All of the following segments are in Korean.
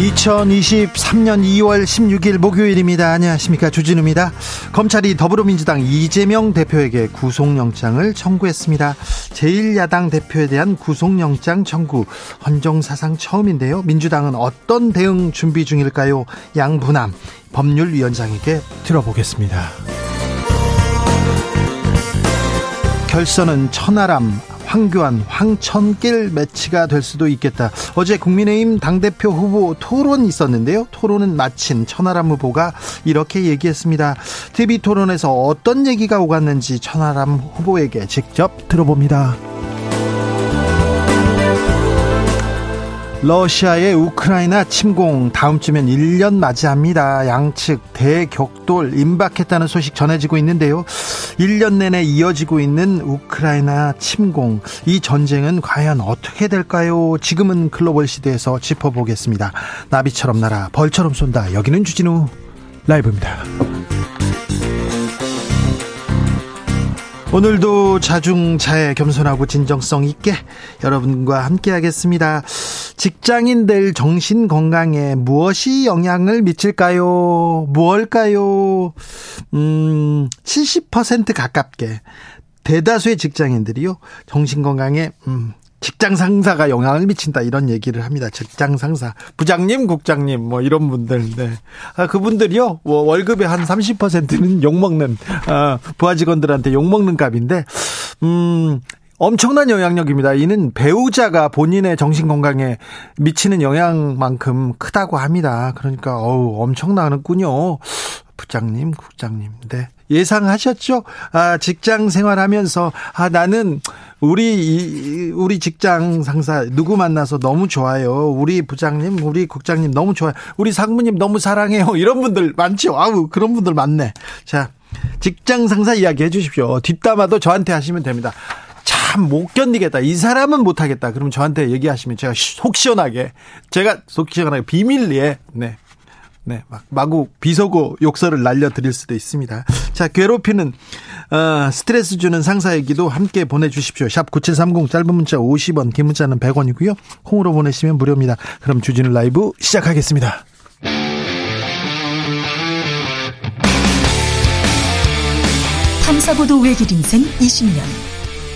2023년 2월 16일 목요일입니다. 안녕하십니까. 주진우입니다. 검찰이 더불어민주당 이재명 대표에게 구속영장을 청구했습니다. 제1야당 대표에 대한 구속영장 청구 헌정사상 처음인데요. 민주당은 어떤 대응 준비 중일까요? 양분남 법률위원장에게 들어보겠습니다. 결선은 천하람 황교안, 황천길 매치가 될 수도 있겠다. 어제 국민의힘 당대표 후보 토론 있었는데요. 토론은 마친 천하람 후보가 이렇게 얘기했습니다. TV 토론에서 어떤 얘기가 오갔는지 천하람 후보에게 직접 들어봅니다. 러시아의 우크라이나 침공 다음 주면 1년 맞이합니다. 양측 대격돌 임박했다는 소식 전해지고 있는데요. 1년 내내 이어지고 있는 우크라이나 침공 이 전쟁은 과연 어떻게 될까요? 지금은 글로벌 시대에서 짚어보겠습니다. 나비처럼 날아 벌처럼 쏜다. 여기는 주진우 라이브입니다. 오늘도 자중자애 겸손하고 진정성 있게 여러분과 함께 하겠습니다. 직장인들 정신 건강에 무엇이 영향을 미칠까요? 무엇일까요? 음, 70% 가깝게 대다수의 직장인들이요. 정신 건강에 음, 직장 상사가 영향을 미친다 이런 얘기를 합니다. 직장 상사, 부장님, 국장님 뭐 이런 분들, 네. 아, 그분들이요 뭐 월급의 한 30%는 욕 먹는 아, 부하 직원들한테 욕 먹는 값인데, 음. 엄청난 영향력입니다. 이는 배우자가 본인의 정신 건강에 미치는 영향만큼 크다고 합니다. 그러니까 어우 엄청나는군요. 부장님, 국장님. 네. 예상하셨죠? 아, 직장 생활하면서 아 나는 우리 우리 직장 상사 누구 만나서 너무 좋아요. 우리 부장님, 우리 국장님 너무 좋아요. 우리 상무님 너무 사랑해요. 이런 분들 많죠. 아우 그런 분들 많네. 자, 직장 상사 이야기 해 주십시오. 뒷담화도 저한테 하시면 됩니다. 참 못 견디겠다. 이 사람은 못하겠다. 그러면 저한테 얘기하시면 제가 속 시원하게 제가 속 시원하게 비밀리에 네 네, 막 마구 비속어 욕설을 날려드릴 수도 있습니다. 자, 괴롭히는 어, 스트레스 주는 상사 얘기도 함께 보내주십시오. 샵 9730 짧은 문자 50원, 긴 문자는 100원이고요. 콩으로 보내시면 무료입니다. 그럼 주진우 라이브 시작하겠습니다. 탐사보도 외길 인생 20년.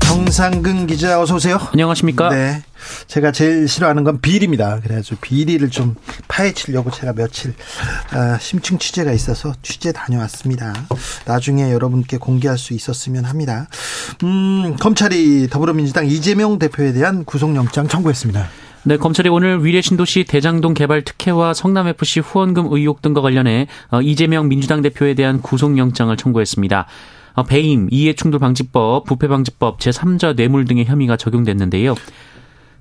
정상근 기자 어서 오세요. 안녕하십니까? 네. 제가 제일 싫어하는 건 비리입니다. 그래가지고 비리를 좀 파헤치려고 제가 며칠 아, 심층 취재가 있어서 취재 다녀왔습니다. 나중에 여러분께 공개할 수 있었으면 합니다. 음, 검찰이 더불어민주당 이재명 대표에 대한 구속영장 청구했습니다. 네, 검찰이 오늘 위례 신도시 대장동 개발 특혜와 성남FC 후원금 의혹 등과 관련해 어, 이재명 민주당 대표에 대한 구속영장을 청구했습니다. 어, 배임, 이해충돌방지법, 부패방지법, 제3자 뇌물 등의 혐의가 적용됐는데요.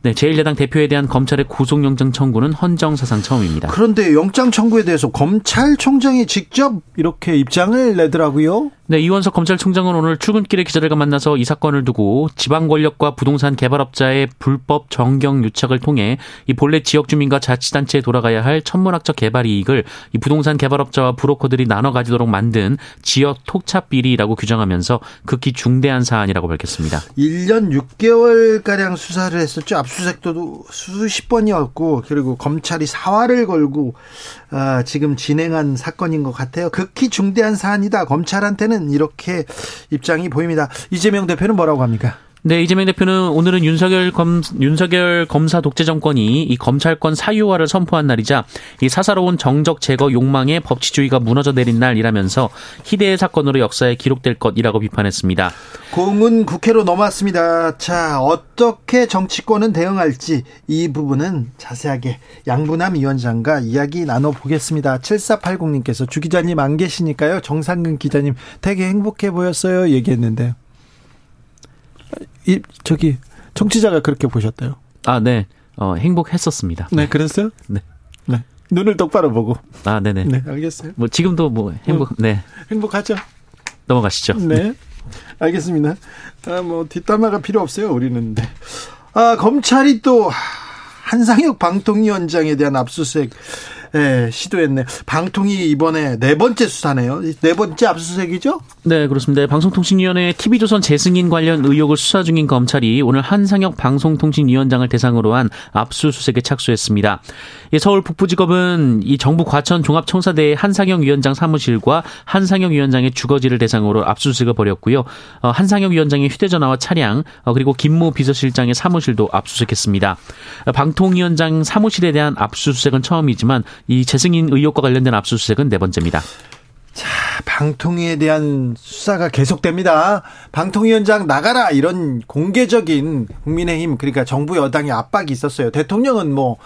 네, 제1야당 대표에 대한 검찰의 구속영장 청구는 헌정사상 처음입니다. 그런데 영장 청구에 대해서 검찰총장이 직접 이렇게 입장을 내더라고요. 네, 이원석 검찰총장은 오늘 출근길에 기자들과 만나서 이 사건을 두고 지방 권력과 부동산 개발업자의 불법 정경 유착을 통해 이 본래 지역 주민과 자치단체에 돌아가야 할 천문학적 개발 이익을 이 부동산 개발업자와 브로커들이 나눠 가지도록 만든 지역 톡찹 비리라고 규정하면서 극히 중대한 사안이라고 밝혔습니다. 1년 6개월 가량 수사를 했었죠. 압수수색도 수십 번이었고 그리고 검찰이 사활을 걸고 아, 지금 진행한 사건인 것 같아요. 극히 중대한 사안이다. 검찰한테는 이렇게 입장이 보입니다. 이재명 대표는 뭐라고 합니까? 네, 이재명 대표는 오늘은 윤석열 검, 윤석열 검사 독재 정권이 이 검찰권 사유화를 선포한 날이자 이 사사로운 정적 제거 욕망에 법치주의가 무너져 내린 날이라면서 희대의 사건으로 역사에 기록될 것이라고 비판했습니다. 공은 국회로 넘어왔습니다. 자, 어떻게 정치권은 대응할지 이 부분은 자세하게 양분남 위원장과 이야기 나눠보겠습니다. 7480님께서 주 기자님 안 계시니까요. 정상근 기자님 되게 행복해 보였어요. 얘기했는데요. 이 저기 청취자가 그렇게 보셨대요. 아, 네. 어, 행복했었습니다. 네, 그랬어요? 네. 네. 눈을 똑바로 보고. 아, 네네. 네, 알겠어요. 뭐 지금도 뭐 행복, 네. 행복하죠? 넘어가시죠. 네. 알겠습니다. 아, 뭐 뒷담화가 필요 없어요. 우리는. 네. 아, 검찰이 또 한상혁 방통위원장에 대한 압수수색 예, 시도했네. 방통위 이번에 네 번째 수사네요. 네 번째 압수수색이죠? 네, 그렇습니다. 방송통신위원회 TV조선 재승인 관련 의혹을 수사 중인 검찰이 오늘 한상혁 방송통신위원장을 대상으로 한 압수수색에 착수했습니다. 서울 북부지검은 이 정부 과천 종합청사대의 한상혁 위원장 사무실과 한상혁 위원장의 주거지를 대상으로 압수수색을 벌였고요. 어, 한상혁 위원장의 휴대전화와 차량 어, 그리고 김모 비서실장의 사무실도 압수수색했습니다. 방통위원장 사무실에 대한 압수수색은 처음이지만 이 재승인 의혹과 관련된 압수수색은 네 번째입니다. 자, 방통위에 대한 수사가 계속됩니다. 방통위원장 나가라 이런 공개적인 국민의힘 그러니까 정부 여당의 압박이 있었어요. 대통령은 뭐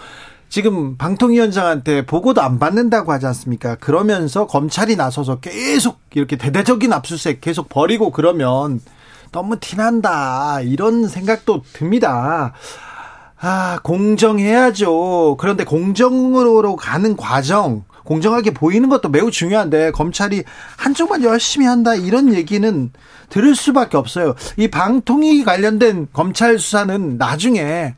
지금 방통위원장한테 보고도 안 받는다고 하지 않습니까? 그러면서 검찰이 나서서 계속 이렇게 대대적인 압수수색 계속 벌이고 그러면 너무 티난다 이런 생각도 듭니다. 아, 공정해야죠. 그런데 공정으로 가는 과정, 공정하게 보이는 것도 매우 중요한데 검찰이 한쪽만 열심히 한다 이런 얘기는 들을 수밖에 없어요. 이 방통위 관련된 검찰 수사는 나중에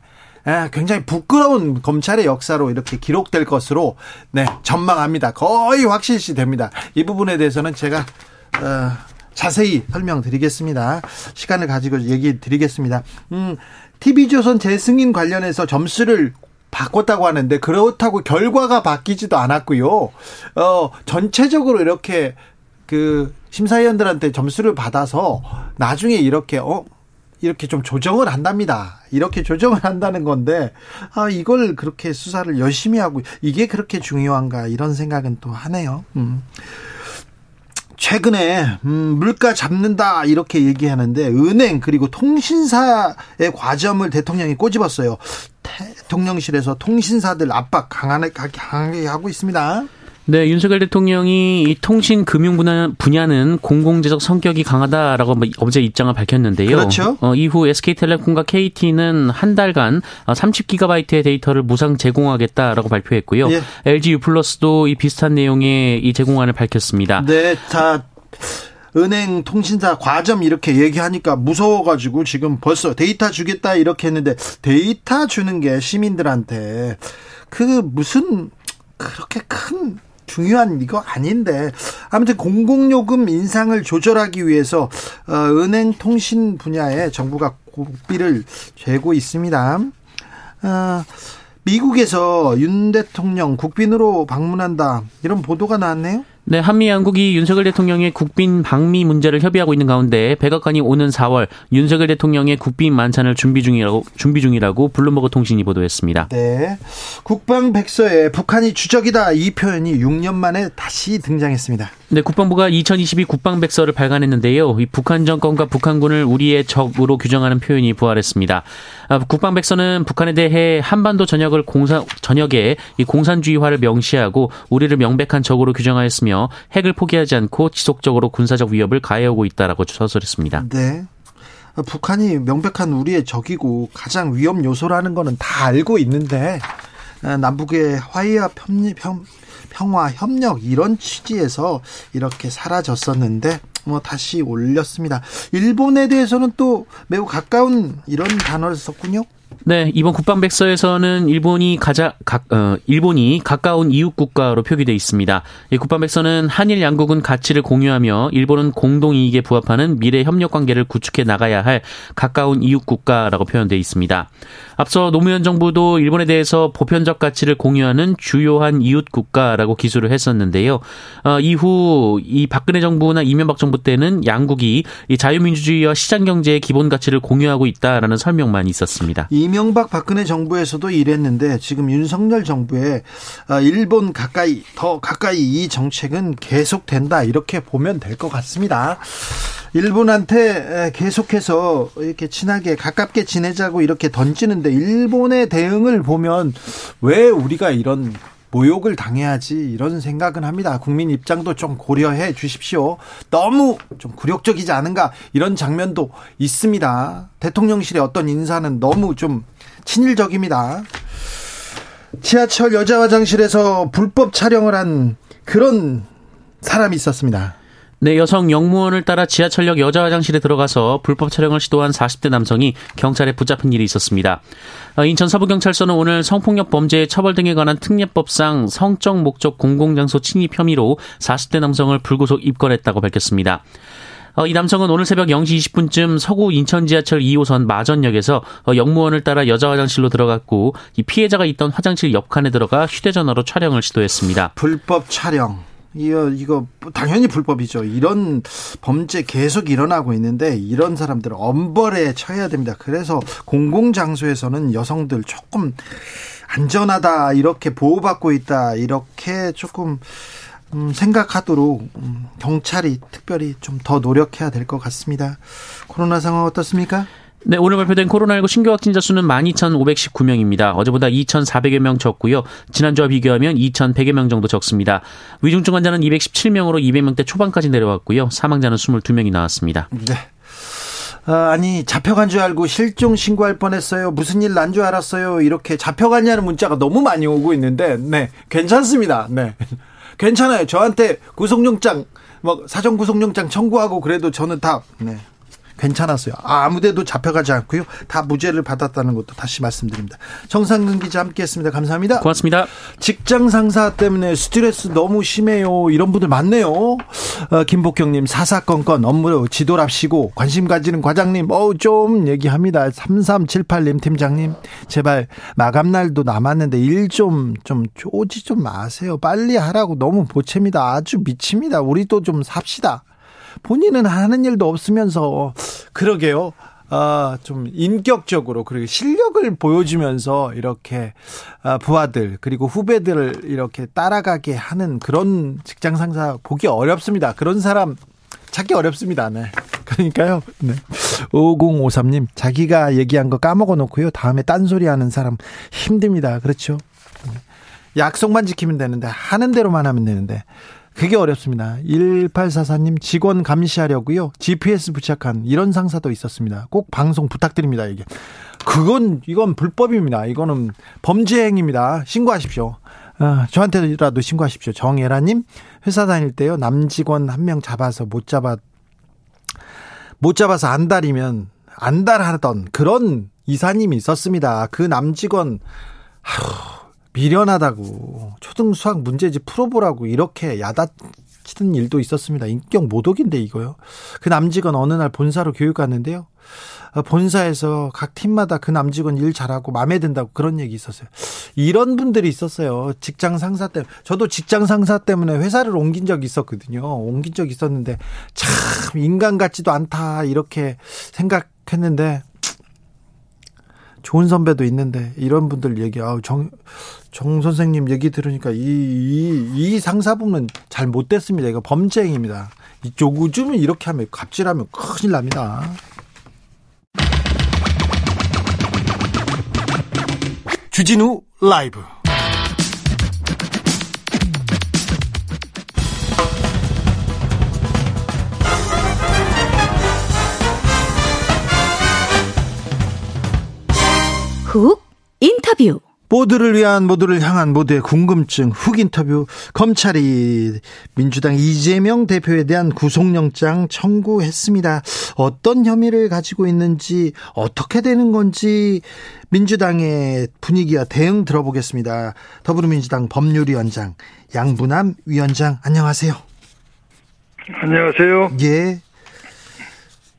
굉장히 부끄러운 검찰의 역사로 이렇게 기록될 것으로 네 전망합니다. 거의 확실시 됩니다. 이 부분에 대해서는 제가 어, 자세히 설명드리겠습니다. 시간을 가지고 얘기 드리겠습니다. 음, TV조선 재승인 관련해서 점수를 바꿨다고 하는데 그렇다고 결과가 바뀌지도 않았고요. 어, 전체적으로 이렇게 그 심사위원들한테 점수를 받아서 나중에 이렇게 어 이렇게 좀 조정을 한답니다. 이렇게 조정을 한다는 건데 아 이걸 그렇게 수사를 열심히 하고 이게 그렇게 중요한가 이런 생각은 또 하네요. 음. 최근에 음, 물가 잡는다 이렇게 얘기하는데 은행 그리고 통신사의 과점을 대통령이 꼬집었어요. 대통령실에서 통신사들 압박 강하게, 하고 있습니다. 네, 윤석열 대통령이 이 통신 금융 분야는 공공재적 성격이 강하다라고 뭐 어제 입장을 밝혔는데요. 그렇죠. 어, 이후 SK텔레콤과 KT는 한 달간 30기가바이트의 데이터를 무상 제공하겠다라고 발표했고요. 예. LG U+도 이 비슷한 내용의 이 제공안을 밝혔습니다. 네, 자 은행 통신사 과점 이렇게 얘기하니까 무서워가지고 지금 벌써 데이터 주겠다 이렇게 했는데 데이터 주는 게 시민들한테 그 무슨 그렇게 큰 중요한 이거 아닌데 아무튼 공공요금 인상을 조절하기 위해서 어, 은행 통신 분야에 정부가 국비를 재고 있습니다. 어, 미국에서 윤 대통령 국빈으로 방문한다 이런 보도가 나왔네요. 네, 한미 양국이 윤석열 대통령의 국빈 방미 문제를 협의하고 있는 가운데 백악관이 오는 4월 윤석열 대통령의 국빈 만찬을 준비 중이라고 준비 중이라고 블룸버그 통신이 보도했습니다. 네. 국방 백서에 북한이 주적이다 이 표현이 6년 만에 다시 등장했습니다. 네, 국방부가 2022 국방 백서를 발간했는데요. 이 북한 정권과 북한군을 우리의 적으로 규정하는 표현이 부활했습니다. 아, 국방 백서는 북한에 대해 한반도 전역을 공산 전역에 이 공산주의화를 명시하고 우리를 명백한 적으로 규정하였으며 핵을 포기하지 않고 지속적으로 군사적 위협을 가해오고 있다라고 서술했습니다. 네. 북한이 명백한 우리의 적이고 가장 위험 요소라는 거는 다 알고 있는데 아, 남북의 화해와 평화 협력 이런 취지에서 이렇게 사라졌었는데 뭐 다시 올렸습니다. 일본에 대해서는 또 매우 가까운 이런 단어를 썼군요. 네, 이번 국방백서에서는 일본이 가자 각 어, 일본이 가까운 이웃 국가로 표기돼 있습니다. 이 국방백서는 한일 양국은 가치를 공유하며 일본은 공동 이익에 부합하는 미래 협력 관계를 구축해 나가야 할 가까운 이웃 국가라고 표현돼 있습니다. 앞서 노무현 정부도 일본에 대해서 보편적 가치를 공유하는 주요한 이웃 국가라고 기술을 했었는데요. 어, 이후 이 박근혜 정부나 이명박 정부 때는 양국이 이 자유민주주의와 시장 경제의 기본 가치를 공유하고 있다라는 설명만 있었습니다. 이명박 박근혜 정부에서도 이랬는데 지금 윤석열 정부에 아, 일본 가까이 더 가까이 이 정책은 계속된다 이렇게 보면 될 것 같습니다. 일본한테 계속해서 이렇게 친하게 가깝게 지내자고 이렇게 던지는데 일본의 대응을 보면 왜 우리가 이런 모욕을 당해야지 이런 생각은 합니다. 국민 입장도 좀 고려해 주십시오. 너무 좀 굴욕적이지 않은가 이런 장면도 있습니다. 대통령실의 어떤 인사는 너무 좀 친일적입니다. 지하철 여자 화장실에서 불법 촬영을 한 그런 사람이 있었습니다. 네, 여성 영무원을 따라 지하철역 여자 화장실에 들어가서 불법 촬영을 시도한 40대 남성이 경찰에 붙잡힌 일이 있었습니다. 어, 인천 서부경찰서는 오늘 성폭력 범죄 처벌 등에 관한 특례법상 성적 목적 공공장소 침입 혐의로 40대 남성을 불구속 입건했다고 밝혔습니다. 어, 이 남성은 오늘 새벽 0시 20분쯤 서구 인천 지하철 2호선 마전역에서 어, 영무원을 따라 여자 화장실로 들어갔고 이 피해자가 있던 화장실 옆칸에 들어가 휴대전화로 촬영을 시도했습니다. 불법 촬영. 이거 이거 당연히 불법이죠. 이런 범죄 계속 일어나고 있는데 이런 사람들 엄벌에 처해야 됩니다. 그래서 공공 장소에서는 여성들 조금 안전하다 이렇게 보호받고 있다 이렇게 조금 음, 생각하도록 음, 경찰이 특별히 좀 더 노력해야 될 것 같습니다. 코로나 상황 어떻습니까? 네, 오늘 발표된 코로나19 신규 확진자 수는 12,519명입니다. 어제보다 2,400여 명 적고요. 지난주와 비교하면 2,100여 명 정도 적습니다. 위중증 환자는 217명으로 200명대 초반까지 내려왔고요. 사망자는 22명이 나왔습니다. 네. 아, 아니 잡혀간 줄 알고 실종 신고할 뻔했어요. 무슨 일 난 줄 알았어요. 이렇게 잡혀갔냐는 문자가 너무 많이 오고 있는데, 네 괜찮습니다. 네 괜찮아요. 저한테 구속영장 뭐 사전 구속영장 청구하고 그래도 저는 다 네. 괜찮았어요. 아, 아무데도 잡혀가지 않고요. 다 무죄를 받았다는 것도 다시 말씀드립니다. 정상근 기자 함께했습니다. 감사합니다. 고맙습니다. 직장 상사 때문에 스트레스 너무 심해요. 이런 분들 많네요. 어, 김복경님 사사건건 업무 지도랍시고 관심 가지는 과장님 어우 좀 얘기합니다. 3378님 팀장님 제발 마감 날도 남았는데 일 좀좀 좀 쪼지 좀 마세요. 빨리 하라고 너무 보채입니다. 아주 미칩니다. 우리도 좀 삽시다. 본인은 하는 일도 없으면서 그러게요. 아, 좀 인격적으로 그리고 실력을 보여주면서 이렇게 아, 부하들 그리고 후배들을 이렇게 따라가게 하는 그런 직장 상사 보기 어렵습니다. 그런 사람 찾기 어렵습니다. 네. 그러니까요. 네. 5053님, 자기가 얘기한 거 까먹어 놓고요. 다음에 딴소리 하는 사람 힘듭니다. 그렇죠. 약속만 지키면 되는데, 하는 대로만 하면 되는데, 그게 어렵습니다. 1844님 직원 감시하려고요. GPS 부착한 이런 상사도 있었습니다. 꼭 방송 부탁드립니다. 이게. 그건 이건 불법입니다. 이거는 범죄 행위입니다. 신고하십시오. 아, 저한테라도 신고하십시오. 정예라님 회사 다닐 때요 남 직원 한 명 잡아서 못 잡아 못 잡아서 안달이면 안달하던 그런 이사님이 있었습니다. 그 남 직원 아휴 미련하다고 초등 수학 문제집 풀어보라고 이렇게 야단치는 일도 있었습니다. 인격 모독인데 이거요. 그 남직원 어느 날 본사로 교육 갔는데요. 어, 본사에서 각 팀마다 그 남직원 일 잘하고 마음에 든다고 그런 얘기 있었어요. 이런 분들이 있었어요. 직장 상사 때문에. 저도 직장 상사 때문에 회사를 옮긴 적이 있었거든요. 옮긴 적이 있었는데 참 인간 같지도 않다 이렇게 생각했는데 좋은 선배도 있는데 이런 분들 얘기 아우 정, 정 선생님 얘기 들으니까 이, 이, 이 상사분은 잘 못됐습니다. 이거 범죄행입니다. 이쪽 요즘은 이렇게 하면 갑질하면 큰일 납니다. 주진우 라이브 훅 인터뷰 모두를 위한 모두를 향한 모두의 궁금증 훅 인터뷰 검찰이 민주당 이재명 대표에 대한 구속영장 청구했습니다. 어떤 혐의를 가지고 있는지 어떻게 되는 건지 민주당의 분위기와 대응 들어보겠습니다. 더불어민주당 법률위원장 양분남 위원장 안녕하세요. 안녕하세요. 예.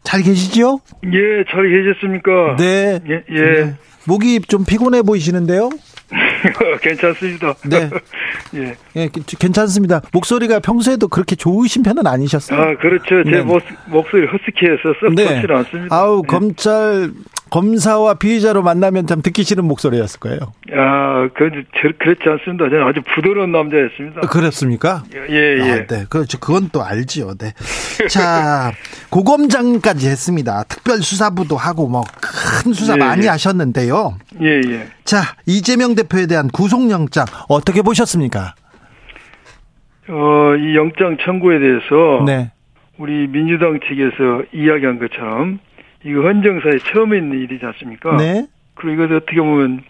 잘 계시죠? 예, 잘 계셨습니까? 네. 예, 예. 네. 목이 좀 피곤해 보이시는데요? 괜찮습니다. 네. 예. 예, 괜찮습니다. 목소리가 평소에도 그렇게 좋으신 편은 아니셨어요? 아, 그렇죠. 제 네. 목, 목소리 허스키해서 썩 네. 좋지는 않습니다. 아우, 예. 검찰, 검사와 피의자로 만나면 참 듣기 싫은 목소리였을 거예요. 아, 그, 저, 그렇지 않습니다. 저는 아주 부드러운 남자였습니다. 그렇습니까? 예, 예. 아, 네. 그, 그건 또 알지요. 네. 자, 고검장까지 했습니다. 특별수사부도 하고, 뭐, 큰 수사 예, 많이 예. 하셨는데요. 예, 예. 자, 이재명 대표에 대한 구속영장, 어떻게 보셨습니까? 어, 이 영장 청구에 대해서 네. 우리 민주당 측에서 이야기한 것처럼 이거 헌정사에 처음 있는 일이지 않습니까? 네. 그리고 이것도 어떻게 보면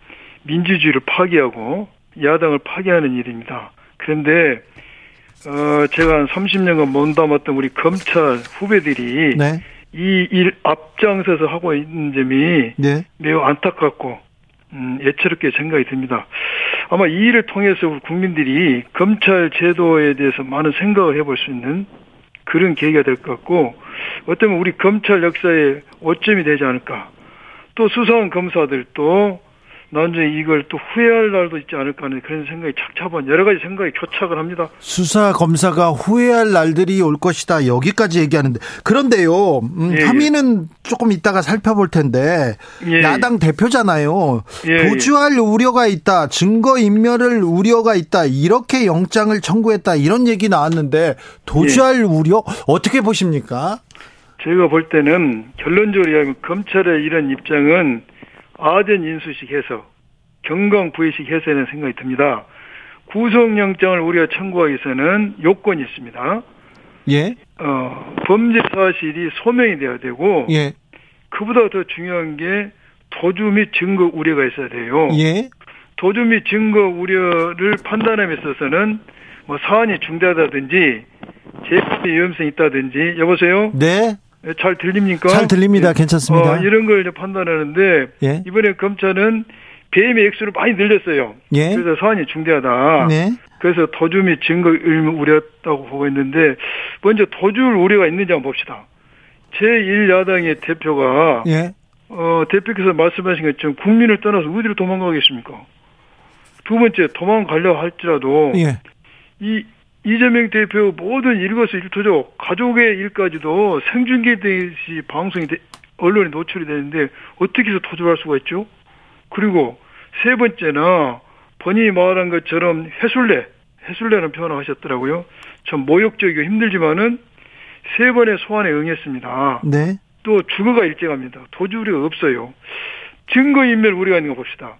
민주주의를 파괴하고 야당을 파괴하는 일입니다. 그런데 어 제가 한 30년간 몸담았던 우리 검찰 후배들이 네. 이일 앞장서서 하고 있는 점이 네. 매우 안타깝고 음, 예처롭게 생각이 듭니다. 아마 이 일을 통해서 우리 국민들이 검찰 제도에 대해서 많은 생각을 해볼 수 있는 그런 계기가 될 것 같고 어쩌면 우리 검찰 역사의 오점이 되지 않을까. 또 수사한 검사들도 나중에 이걸 또 후회할 날도 있지 않을까 하는 그런 생각이 착잡한 여러 가지 생각이 교착을 합니다. 수사 검사가 후회할 날들이 올 것이다. 여기까지 얘기하는데 그런데요. 음, 예, 예. 혐의는 조금 이따가 살펴볼 텐데 예, 야당 대표잖아요. 예, 도주할 우려가 있다. 증거 인멸을 우려가 있다. 이렇게 영장을 청구했다. 이런 얘기 나왔는데 도주할 예. 우려 어떻게 보십니까? 제가 볼 때는 결론적으로 이야기하면 검찰의 이런 입장은 아전 인수식 해서 경강 부의식 해서라는 생각이 듭니다. 구속영장을 우리가 청구하기 위해서는 요건이 있습니다. 예. 어, 범죄 사실이 소명이 돼야 되고 예. 그보다 더 중요한 게 도주 및 증거 우려가 있어야 돼요. 예. 도주 및 증거 우려를 판단함에 있어서는 뭐 사안이 중대하다든지 재판의 위험성이 있다든지 여보세요? 네. 예, 잘 들립니까? 잘 들립니다. 괜찮습니다. 어, 이런 걸 이제 판단하는데 예. 이번에 검찰은 배임의 액수를 많이 늘렸어요. 예. 그래서 사안이 중대하다. 네. 그래서 도주 및 증거 의무 우려했다고 보고 있는데 먼저 도주를 우려가 있는지 한번 봅시다. 제1야당의 대표가 예. 어, 대표께서 말씀하신 것처럼 국민을 떠나서 어디로 도망가겠습니까? 두 번째 도망가려 할지라도 예. 이 이재명 대표 모든 일거수일투족 가족의 일까지도 생중계되듯이 방송이 돼- 언론에 노출이 되는데 어떻게 해서 도주할 수가 있죠? 그리고 세 번째나 본인이 말한 것처럼 해술래 해술래라는 표현을 하셨더라고요. 참 모욕적이고 힘들지만은 세 번의 소환에 응했습니다. 네. 또 주거가 일정합니다. 도주 우려가 없어요. 증거인멸 우려가 있는 거 봅시다.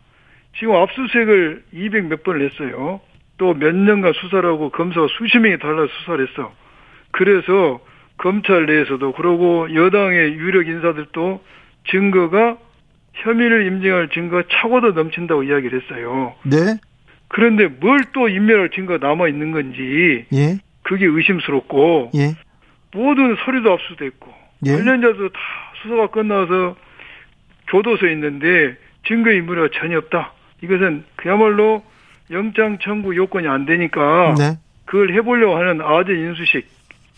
지금 압수수색을 200 몇 번을 했어요. 또 몇 년간 수사를 하고 검사가 수십 명이 달라서 수사를 했어. 그래서 검찰 내에서도 그러고 여당의 유력 인사들도 증거가 혐의를 인정할 증거가 차고도 넘친다고 이야기를 했어요. 네. 그런데 뭘 또 인멸할 증거가 남아 있는 건지 예. 그게 의심스럽고 예. 모든 서류도 압수됐고 예. 관련자도 다 수사가 끝나서 교도소에 있는데 증거인멸이 전혀 없다. 이것은 그야말로 영장 청구 요건이 안 되니까 네. 그걸 해보려고 하는 아재 인수식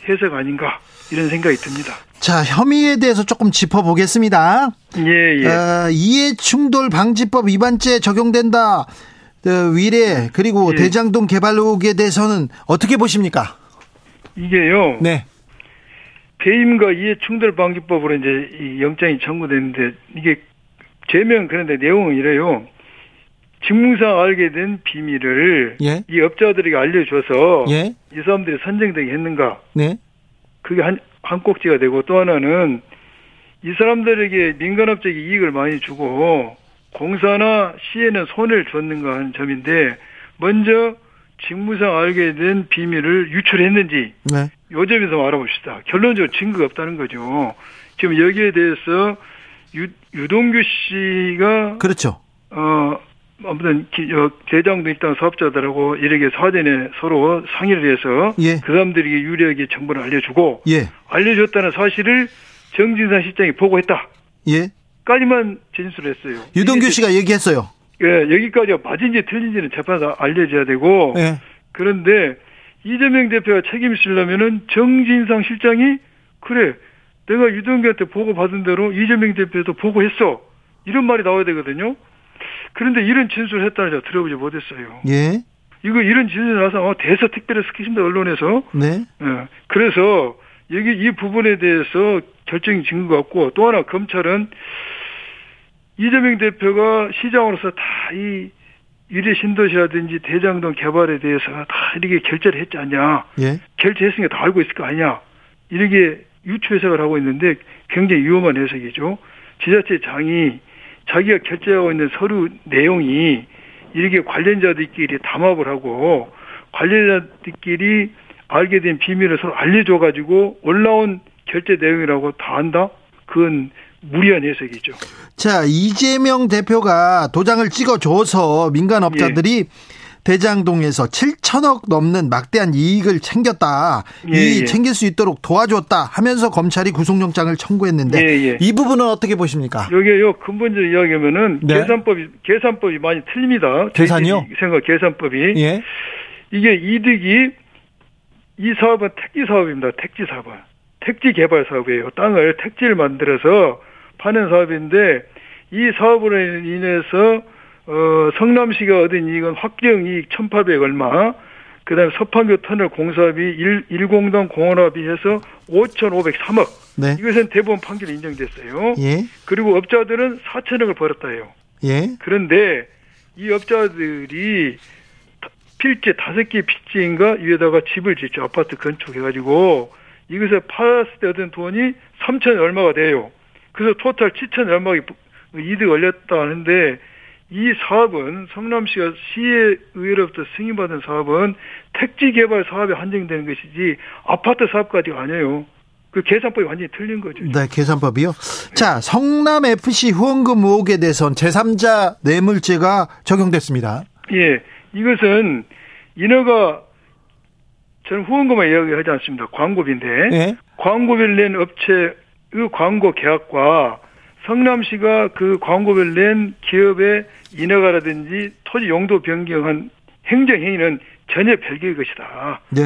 해석 아닌가 이런 생각이 듭니다. 자, 혐의에 대해서 조금 짚어보겠습니다. 예, 예. 어, 이해충돌 방지법 위반죄 적용된다. 어, 위례 그리고 예. 대장동 개발 의혹에 대해서는 어떻게 보십니까? 이게요. 네. 배임과 이해충돌 방지법으로 이제 이 영장이 청구됐는데 이게 제명 그런데 내용은 이래요. 직무상 알게 된 비밀을 예. 이 업자들에게 알려줘서 예. 이 사람들이 선정되게 했는가 네. 그게 한, 한 꼭지가 되고 또 하나는 이 사람들에게 민간업적인 이익을 많이 주고 공사나 시에는 손해를 줬는가 하는 점인데 먼저 직무상 알게 된 비밀을 유출했는지 네. 요 점에서 알아봅시다. 결론적으로 증거가 없다는 거죠. 지금 여기에 대해서 유, 유동규 씨가 그렇죠. 어 아무튼 기- 어, 일단 사업자들하고 이렇게 사전에 서로 상의를 해서 예. 그 사람들에게 유리하게 정보를 알려주고 예. 알려줬다는 사실을 정진상 실장이 보고했다. 예. 까지만 진술했어요. 유동규 이게 씨가 얘기했어요. 예, 여기까지가 맞은지 틀린지는 재판에서 알려줘야 되고 예. 그런데 이재명 대표가 책임지려면은 정진상 실장이 그래 내가 유동규한테 보고 받은 대로 이재명 대표도 보고했어 이런 말이 나와야 되거든요. 그런데 이런 진술을 했다는 제가 들어보지 못했어요. 예. 이거 이런 진술이 나서 어, 대서 특별히 시키신다 언론에서 네. 예. 그래서 여기 이 부분에 대해서 결정이 진 것 같고 또 하나 검찰은 이재명 대표가 시장으로서 다 이 유리 신도시라든지 대장 동 개발에 대해서 다 이렇게 결제를 했지 않냐. 예. 결제했으니까 다 알고 있을 거 아니냐. 이렇게 유추 해석을 하고 있는데 굉장히 위험한 해석이죠. 지자체 장이 자기가 결제하고 있는 서류 내용이 이렇게 관련자들끼리 담합을 하고 관련자들끼리 알게 된 비밀을 서로 알려줘가지고 올라온 결제 내용이라고 다 안다? 그건 무리한 해석이죠. 자, 이재명 대표가 도장을 찍어줘서 민간업자들이 대장동에서 7천억 넘는 막대한 이익을 챙겼다. 예, 이 예. 챙길 수 있도록 도와줬다 하면서 검찰이 구속영장을 청구했는데 예, 예. 이 부분은 어떻게 보십니까? 여기요 근본적 이야기하면은 네. 계산법이 계산법이 많이 틀립니다. 계산이요? 생각 계산법이 예. 이게 이득이 이 사업은 택지 사업입니다. 택지 사업은 택지 개발 사업이에요. 땅을 택지를 만들어서 파는 사업인데 이 사업으로 인해서 어 성남시가 얻은 이익은 확정 이익 1,800 얼마, 그 다음에 서판교 터널 공사비 일, 일공당 공원화비 해서 5,503억. 네. 이것은 대법원 판결이 인정됐어요. 예. 그리고 업자들은 4천억을 벌었다 해요. 예. 그런데 이 업자들이 다- 필지 다섯 개 필지인가 위에다가 집을 짓죠. 아파트 건축해가지고 이것을 팔았을 때 얻은 돈이 3천 얼마가 돼요. 그래서 토탈 7천 얼마가 이득 올렸다 하는데 이 사업은 성남시가 시의회로부터 승인받은 사업은 택지 개발 사업에 한정되는 것이지 아파트 사업까지가 아니에요. 그 계산법이 완전히 틀린 거죠. 네, 계산법이요. 자, 성남 FC 후원금 의혹에 대해서는 제3자 뇌물죄가 적용됐습니다. 예, 이것은 인허가 저는 후원금을 이야기하지 않습니다. 광고비인데 예. 광고비를 낸 업체의 광고 계약과 성남시가 그 광고비를 낸 기업의 인허가라든지 토지 용도 변경한 행정행위는 전혀 별개의 것이다. 네.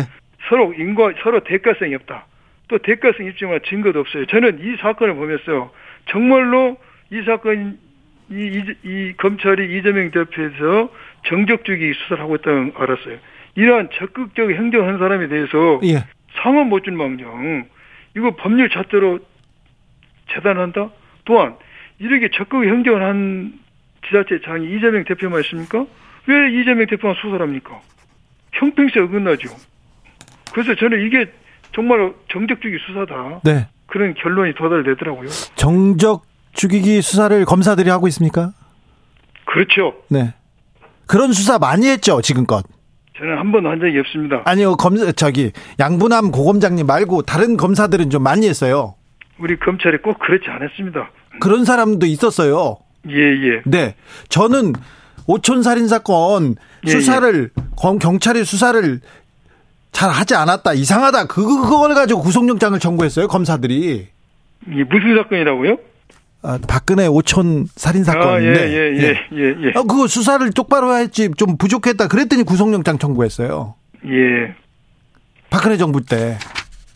서로 인과 서로 대가성이 없다. 또 대가성 입증할 증거도 없어요. 저는 이 사건을 보면서 정말로 이 사건 이, 이, 이 검찰이 이재명 대표에서 정적주기 수사를 하고 있다는 걸 알았어요. 이러한 적극적 행정한 사람에 대해서 예. 상원 못준 망정 이거 법률 잣대로 재단한다. 또한 이렇게 적극 행정을 한 지자체 장이 이재명 대표만 있습니까? 왜 이재명 대표만 수사를 합니까? 형평성에 어긋나죠. 그래서 저는 이게 정말 정적 주기 수사다. 네. 그런 결론이 도달되더라고요. 정적 죽이기 수사를 검사들이 하고 있습니까? 그렇죠. 네. 그런 수사 많이 했죠, 지금껏. 저는 한 번도 한 적이 없습니다. 아니요, 검, 저기, 양분함 고검장님 말고 다른 검사들은 좀 많이 했어요. 우리 검찰이 꼭 그렇지 않았습니다. 그런 사람도 있었어요. 예, 예. 네. 저는 오촌 살인 사건 예, 수사를 검- 경찰이 수사를 잘 하지 않았다. 이상하다. 그거 그걸 가지고 구속영장을 청구했어요. 검사들이. 이게 무슨 사건이라고요? 아, 박근혜 오촌 살인 아, 예, 사건인데. 예, 예, 예, 예. 아, 그거 수사를 똑바로 했지 좀 부족했다. 그랬더니 구속영장 청구했어요. 예. 박근혜 정부 때.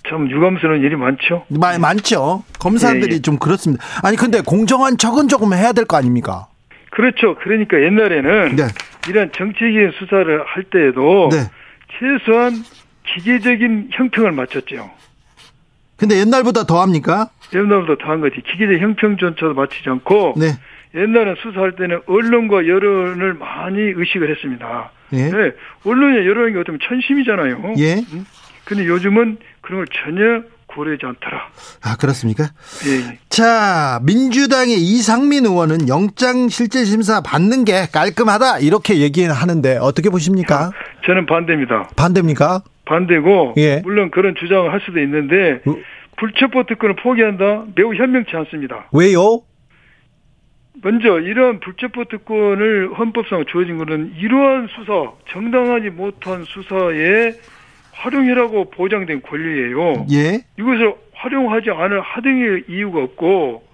참 유감스러운 일이 많죠. 마- 많죠. 검사들이 예, 예. 좀 그렇습니다. 아니 근데 공정한 척은 조금 해야 될 거 아닙니까? 그렇죠. 그러니까 옛날에는 네. 이런 정치적인 수사를 할 때에도 네. 최소한 기계적인 형평을 맞췄죠. 근데 옛날보다 더 합니까? 옛날보다 더한 거지. 기계적 형평조차도 맞추지 않고 네. 옛날은 수사할 때는 언론과 여론을 많이 의식을 했습니다. 예. 네, 언론의 여론이 어떻게 보면 천심이잖아요. 예. 근데 요즘은 그런 걸 전혀 고려하지 않더라. 아, 그렇습니까? 예, 예. 자, 민주당의 이상민 의원은 영장 실질 심사 받는 게 깔끔하다 이렇게 얘기하는데 어떻게 보십니까? 저는 반대입니다. 반대입니까? 반대고 예. 물론 그런 주장을 할 수도 있는데 어? 불체포 특권을 포기한다 매우 현명치 않습니다. 왜요? 먼저 이러한 불체포 특권을 헌법상 주어진 것은 이러한 수사, 정당하지 못한 수사에 활용이라고 보장된 권리예요. 예. 이것을 활용하지 않을 하등의 이유가 없고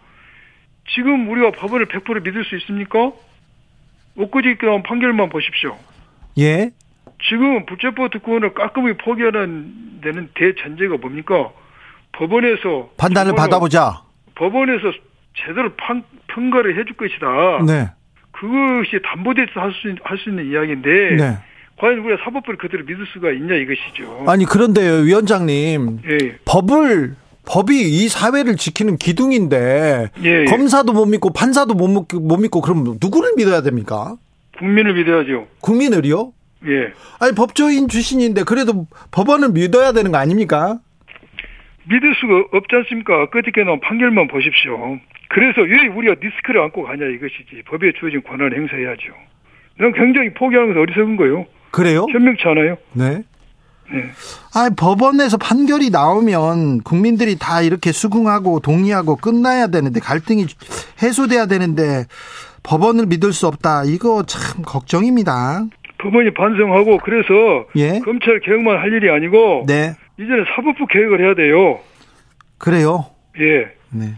지금 우리가 법원을 100% 믿을 수 있습니까? 엊그제 나온 판결만 보십시오. 예. 지금 불체포 특권을 깔끔하게 포기하는 데는 대전제가 뭡니까? 법원에서 판단을 받아보자. 법원에서 제대로 판, 평가를 해줄 것이다. 네. 그것이 담보돼서 할 수 할 수 있는 이야기인데 네. 과연 우리가 사법부를 그대로 믿을 수가 있냐 이것이죠. 아니 그런데요, 위원장님. 예, 법을 법이 이 사회를 지키는 기둥인데 예, 예. 검사도 못 믿고 판사도 못 믿고, 못 믿고 그럼 누구를 믿어야 됩니까? 국민을 믿어야죠. 국민을요? 예, 아니 법조인 출신인데 그래도 법원을 믿어야 되는 거 아닙니까? 믿을 수가 없지 않습니까? 끝에 나온 판결만 보십시오. 그래서 왜 우리가 리스크를 안고 가냐 이것이지. 법에 주어진 권한을 행사해야죠. 난 굉장히 포기하는 것은 어리석은 거예요. 그래요? 현명치 않아요. 네. 네. 아 법원에서 판결이 나오면 국민들이 다 이렇게 수긍하고 동의하고 끝나야 되는데 갈등이 해소돼야 되는데 법원을 믿을 수 없다. 이거 참 걱정입니다. 법원이 반성하고 그래서 예. 검찰 개혁만 할 일이 아니고 네. 이제는 사법부 개혁을 해야 돼요. 그래요. 예. 네.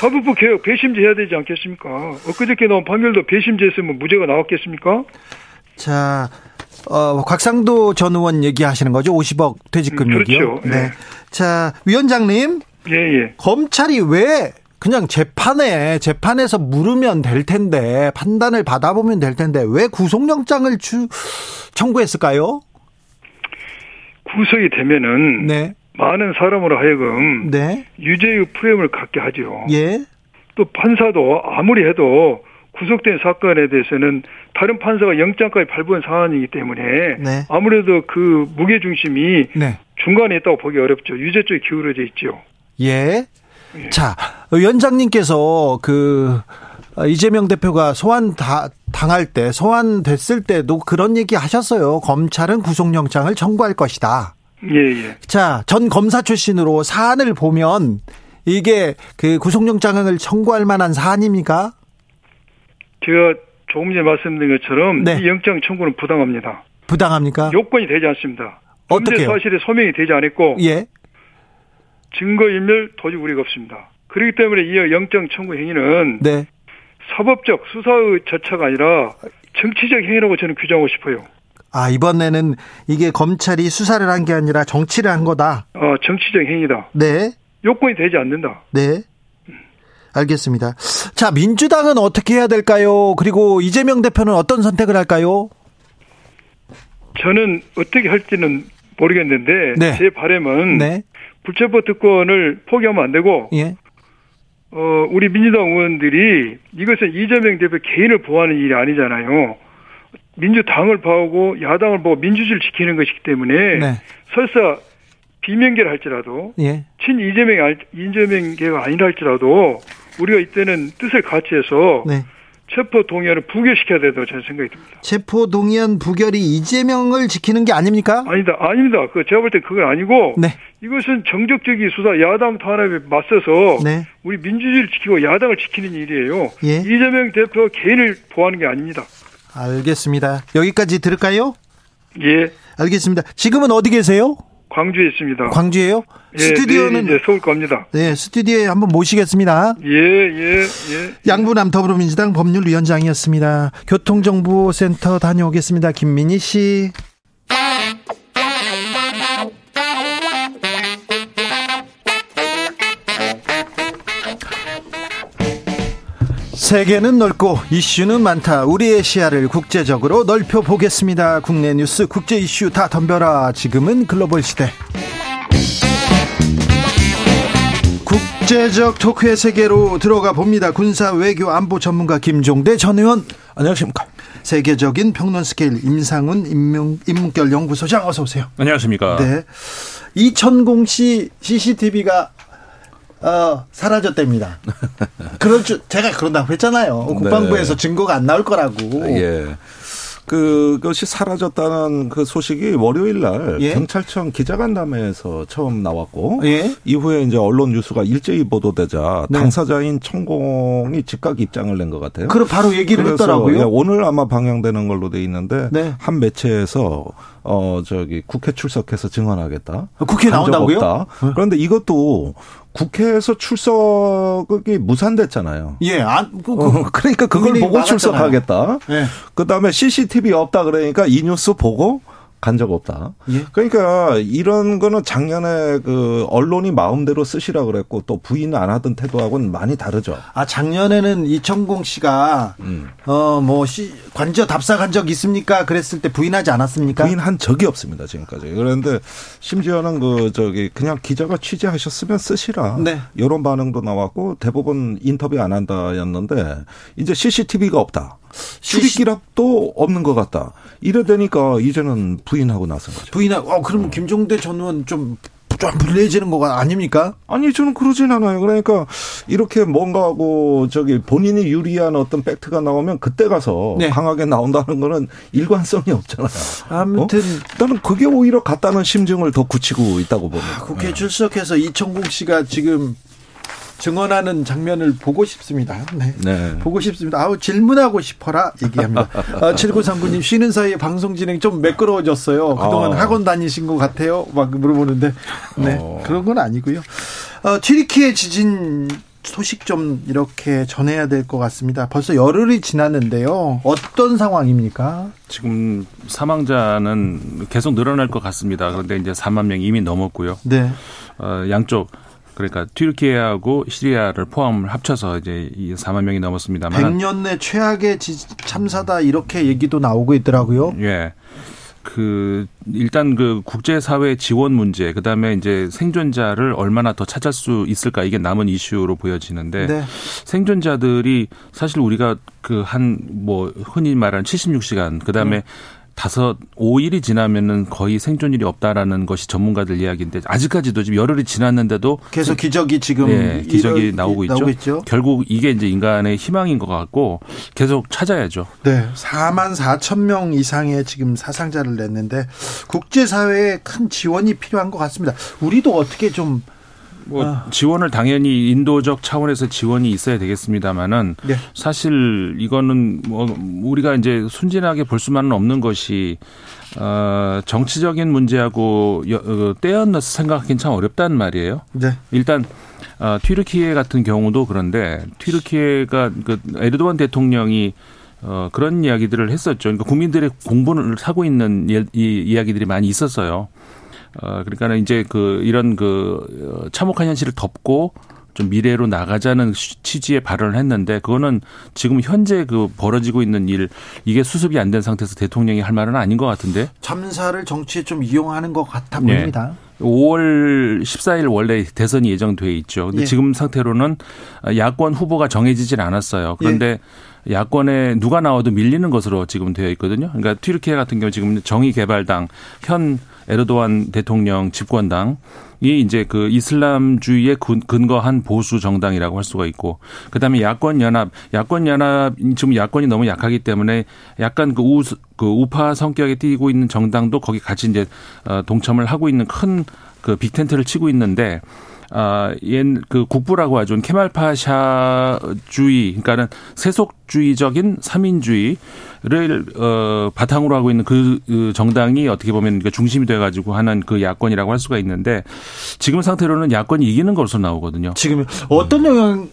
사법부 개혁 배심제 해야 되지 않겠습니까? 엊그저께 나온 판결도 배심제 했으면 무죄가 나왔겠습니까? 자, 어, 곽상도 전 의원 얘기하시는 거죠? 50억 퇴직금 음, 얘기요. 그렇죠. 네. 네. 자, 위원장님, 예, 예. 검찰이 왜 그냥 재판에 재판에서 물으면 될 텐데 판단을 받아보면 될 텐데 왜 구속영장을 주, 청구했을까요? 구속이 되면은 네, 많은 사람으로 하여금 네, 유죄의 프레임을 갖게 하죠. 예, 또 판사도 아무리 해도 구속된 사건에 대해서는 다른 판사가 영장까지 발부한 사안이기 때문에 네. 아무래도 그 무게 중심이 네, 중간에 있다고 보기 어렵죠. 유죄 쪽에 기울어져 있죠. 예. 자, 위원장님께서 그 어, 이재명 대표가 소환 다, 당할 때, 소환됐을 때도 그런 얘기 하셨어요. 검찰은 구속영장을 청구할 것이다. 예, 예. 자, 전 검사 출신으로 사안을 보면 이게 그 구속영장을 청구할 만한 사안입니까? 제가 조금 전에 말씀드린 것처럼 네. 이 영장 청구는 부당합니다. 부당합니까? 요건이 되지 않습니다. 범죄 어떻게요? 사실에 소명이 되지 않았고 예. 증거인멸 도저히 우리가 없습니다. 그렇기 때문에 이 영장 청구 행위는 네. 사법적 수사의 절차가 아니라 정치적 행위라고 저는 규정하고 싶어요. 아, 이번에는 이게 검찰이 수사를 한 게 아니라 정치를 한 거다. 어, 정치적 행위다. 네. 요건이 되지 않는다. 네. 알겠습니다. 자, 민주당은 어떻게 해야 될까요? 그리고 이재명 대표는 어떤 선택을 할까요? 저는 어떻게 할지는 모르겠는데 네. 제 바람은 네. 불체포 특권을 포기하면 안 되고 예. 어, 우리 민주당 의원들이 이것은 이재명 대표 개인을 보호하는 일이 아니잖아요. 민주당을 보호하고 야당을 보호 민주주의를 지키는 것이기 때문에 네. 설사 비명계를 할지라도 예. 친 이재명이 알- 이재명계가 아니라 할지라도 우리가 이때는 뜻을 같이 해서 네. 체포 동의안을 부결시켜야 된다고 저는 생각이 듭니다. 체포 동의안 부결이 이재명을 지키는 게 아닙니까? 아니다, 아닙니다. 그 제가 볼 때 그건 아니고 네. 이것은 정적적인 수사 야당 탄압에 맞서서 네. 우리 민주주의를 지키고 야당을 지키는 일이에요. 예. 이재명 대표 개인을 보호하는 게 아닙니다. 알겠습니다. 여기까지 들을까요? 예, 알겠습니다. 지금은 어디 계세요? 광주에 있습니다. 광주예요? 예, 스튜디오는 이제 서울 갑니다. 네, 스튜디오에 한번 모시겠습니다. 예, 예, 예. 양부남 더불어민주당 법률위원장이었습니다. 교통정보센터 다녀오겠습니다. 김민희 씨. 세계는 넓고 이슈는 많다. 우리의 시야를 국제적으로 넓혀 보겠습니다. 국내 뉴스, 국제 이슈 다 덤벼라. 지금은 글로벌 시대. 국제적 토크의 세계로 들어가 봅니다. 군사 외교 안보 전문가 김종대 전 의원. 안녕하십니까. 세계적인 평론 스케일 임상훈 인문, 인문결 연구소장 어서 오세요. 안녕하십니까. 네. 이천공씨 CCTV가 어, 사라졌답니다. 그럴 줄 제가 그런다고 했잖아요. 국방부에서 네. 증거가 안 나올 거라고. 예. 그것이 사라졌다는 그 소식이 월요일 날 예? 경찰청 기자간담회에서 처음 나왔고 예. 이후에 이제 언론 뉴스가 일제히 보도되자 네. 당사자인 천공이 즉각 입장을 낸 것 같아요. 그럼 바로 얘기를 했더라고요. 예, 오늘 아마 방영되는 걸로 돼 있는데 네. 한 매체에서 어 저기 국회 출석해서 증언하겠다. 국회 한적 나온다고요? 없다. 네. 그런데 이것도 국회에서 출석이 무산됐잖아요. 예, 안, 그, 그, 어, 그러니까 그걸 보고. 출석하겠다. 예. 그 다음에 CCTV 없다 그러니까 이 뉴스 보고 간 적 없다. 예. 그러니까 이런 거는 작년에 그 언론이 마음대로 쓰시라 그랬고 또 부인 안 하던 태도하고는 많이 다르죠. 아, 작년에는 이천공 씨가, 음. 어, 뭐, 시, 관저 답사 간 적 있습니까? 그랬을 때 부인하지 않았습니까? 부인한 적이 없습니다 지금까지. 그런데 심지어는 그 저기 그냥 기자가 취재하셨으면 쓰시라. 네. 이런 반응도 나왔고 대부분 인터뷰 안 한다였는데 이제 CCTV가 없다. 출입기랍도 없는 것 같다. 이래 되니까 이제는 부인하고 나선 거죠. 부인하, 어, 그럼 김종대 전 의원 좀, 좀 불리해지는 거가 아닙니까? 아니 저는 그러진 않아요. 그러니까 이렇게 뭔가 하고 저기 본인이 유리한 어떤 팩트가 나오면 그때 가서 네. 강하게 나온다는 거는 일관성이 없잖아요. 아무튼, 어? 나는 그게 오히려 같다는 심증을 더 굳히고 있다고 봅니다. 국회 출석해서 이천공 씨가 지금 증언하는 장면을 보고 싶습니다. 네. 네. 보고 싶습니다. 아우, 질문하고 싶어라 얘기합니다. 어, 7939님, 쉬는 사이에 방송 진행 좀 매끄러워졌어요. 그동안 어. 학원 다니신 것 같아요. 막 물어보는데. 네. 어. 그런 건 아니고요. 어, 튀르키예 지진 소식 좀 이렇게 전해야 될 것 같습니다. 벌써 열흘이 지났는데요. 어떤 상황입니까? 지금 사망자는 계속 늘어날 것 같습니다. 그런데 이제 4만 명 이미 넘었고요. 네. 어, 양쪽 그러니까 튀르키예하고 시리아를 포함을 합쳐서 이제 이 4만 명이 넘었습니다만 100년 내 최악의 지- 참사다 이렇게 얘기도 나오고 있더라고요. 예. 그 일단 그 국제 사회 지원 문제 그다음에 이제 생존자를 얼마나 더 찾을 수 있을까 이게 남은 이슈로 보여지는데 네. 생존자들이 사실 우리가 그 한 뭐 흔히 말하는 76시간 그다음에 다섯, 5일이 지나면은 거의 생존율이 없다라는 것이 전문가들 이야기인데 아직까지도 지금 열흘이 지났는데도 계속 기적이 지금 예, 기적이 나오고 있죠. 나오고 있죠. 결국 이게 이제 인간의 희망인 것 같고 계속 찾아야죠. 네, 4만 4천 명 이상의 지금 사상자를 냈는데 국제사회에 큰 지원이 필요한 것 같습니다. 우리도 어떻게 좀 뭐 아. 지원을 당연히 인도적 차원에서 지원이 있어야 되겠습니다만은 네. 사실 이거는 뭐 우리가 이제 순진하게 볼 수만은 없는 것이 어 정치적인 문제하고 여- 어, 떼어넣어서 생각하기는 참 어렵다는 말이에요. 네. 일단 어, 튀르키예 같은 경우도 그런데 튀르키예가 그 에르도안 대통령이 어, 그런 이야기들을 했었죠. 그러니까 국민들의 공분을 사고 있는 이, 이 이야기들이 많이 있었어요. 어, 그러니까는 이제 그 이런 그 어, 참혹한 현실을 덮고 좀 미래로 나가자는 취지의 발언을 했는데 그거는 지금 현재 그 벌어지고 있는 일 이게 수습이 안 된 상태에서 대통령이 할 말은 아닌 것 같은데 참사를 정치에 좀 이용하는 것 같아 네. 보입니다. 5월 14일 원래 대선이 예정돼 있죠. 근데 예. 지금 상태로는 야권 후보가 정해지질 않았어요. 그런데 예. 야권에 누가 나와도 밀리는 것으로 지금 되어 있거든요. 그러니까 튀르키예 같은 경우 지금 정의개발당 현 에르도안 대통령 집권당이 이제 그 이슬람주의에 근- 근거한 보수 정당이라고 할 수가 있고 그다음에 야권 연합 야권 연합 지금 야권이 너무 약하기 때문에 약간 그 우, 그 우파 성격에 띄고 있는 정당도 거기 같이 이제 어, 동참을 하고 있는 큰 그 빅텐트를 치고 있는데 아, 옛그 국부라고 하죠. 케말파샤 주의, 그러니까는 세속주의적인 삼인주의를 어 바탕으로 하고 있는 그, 그 정당이 어떻게 보면 그 중심이 돼 가지고 하는 그 야권이라고 할 수가 있는데 지금 상태로는 야권이 이기는 것으로 나오거든요. 지금 어떤 영향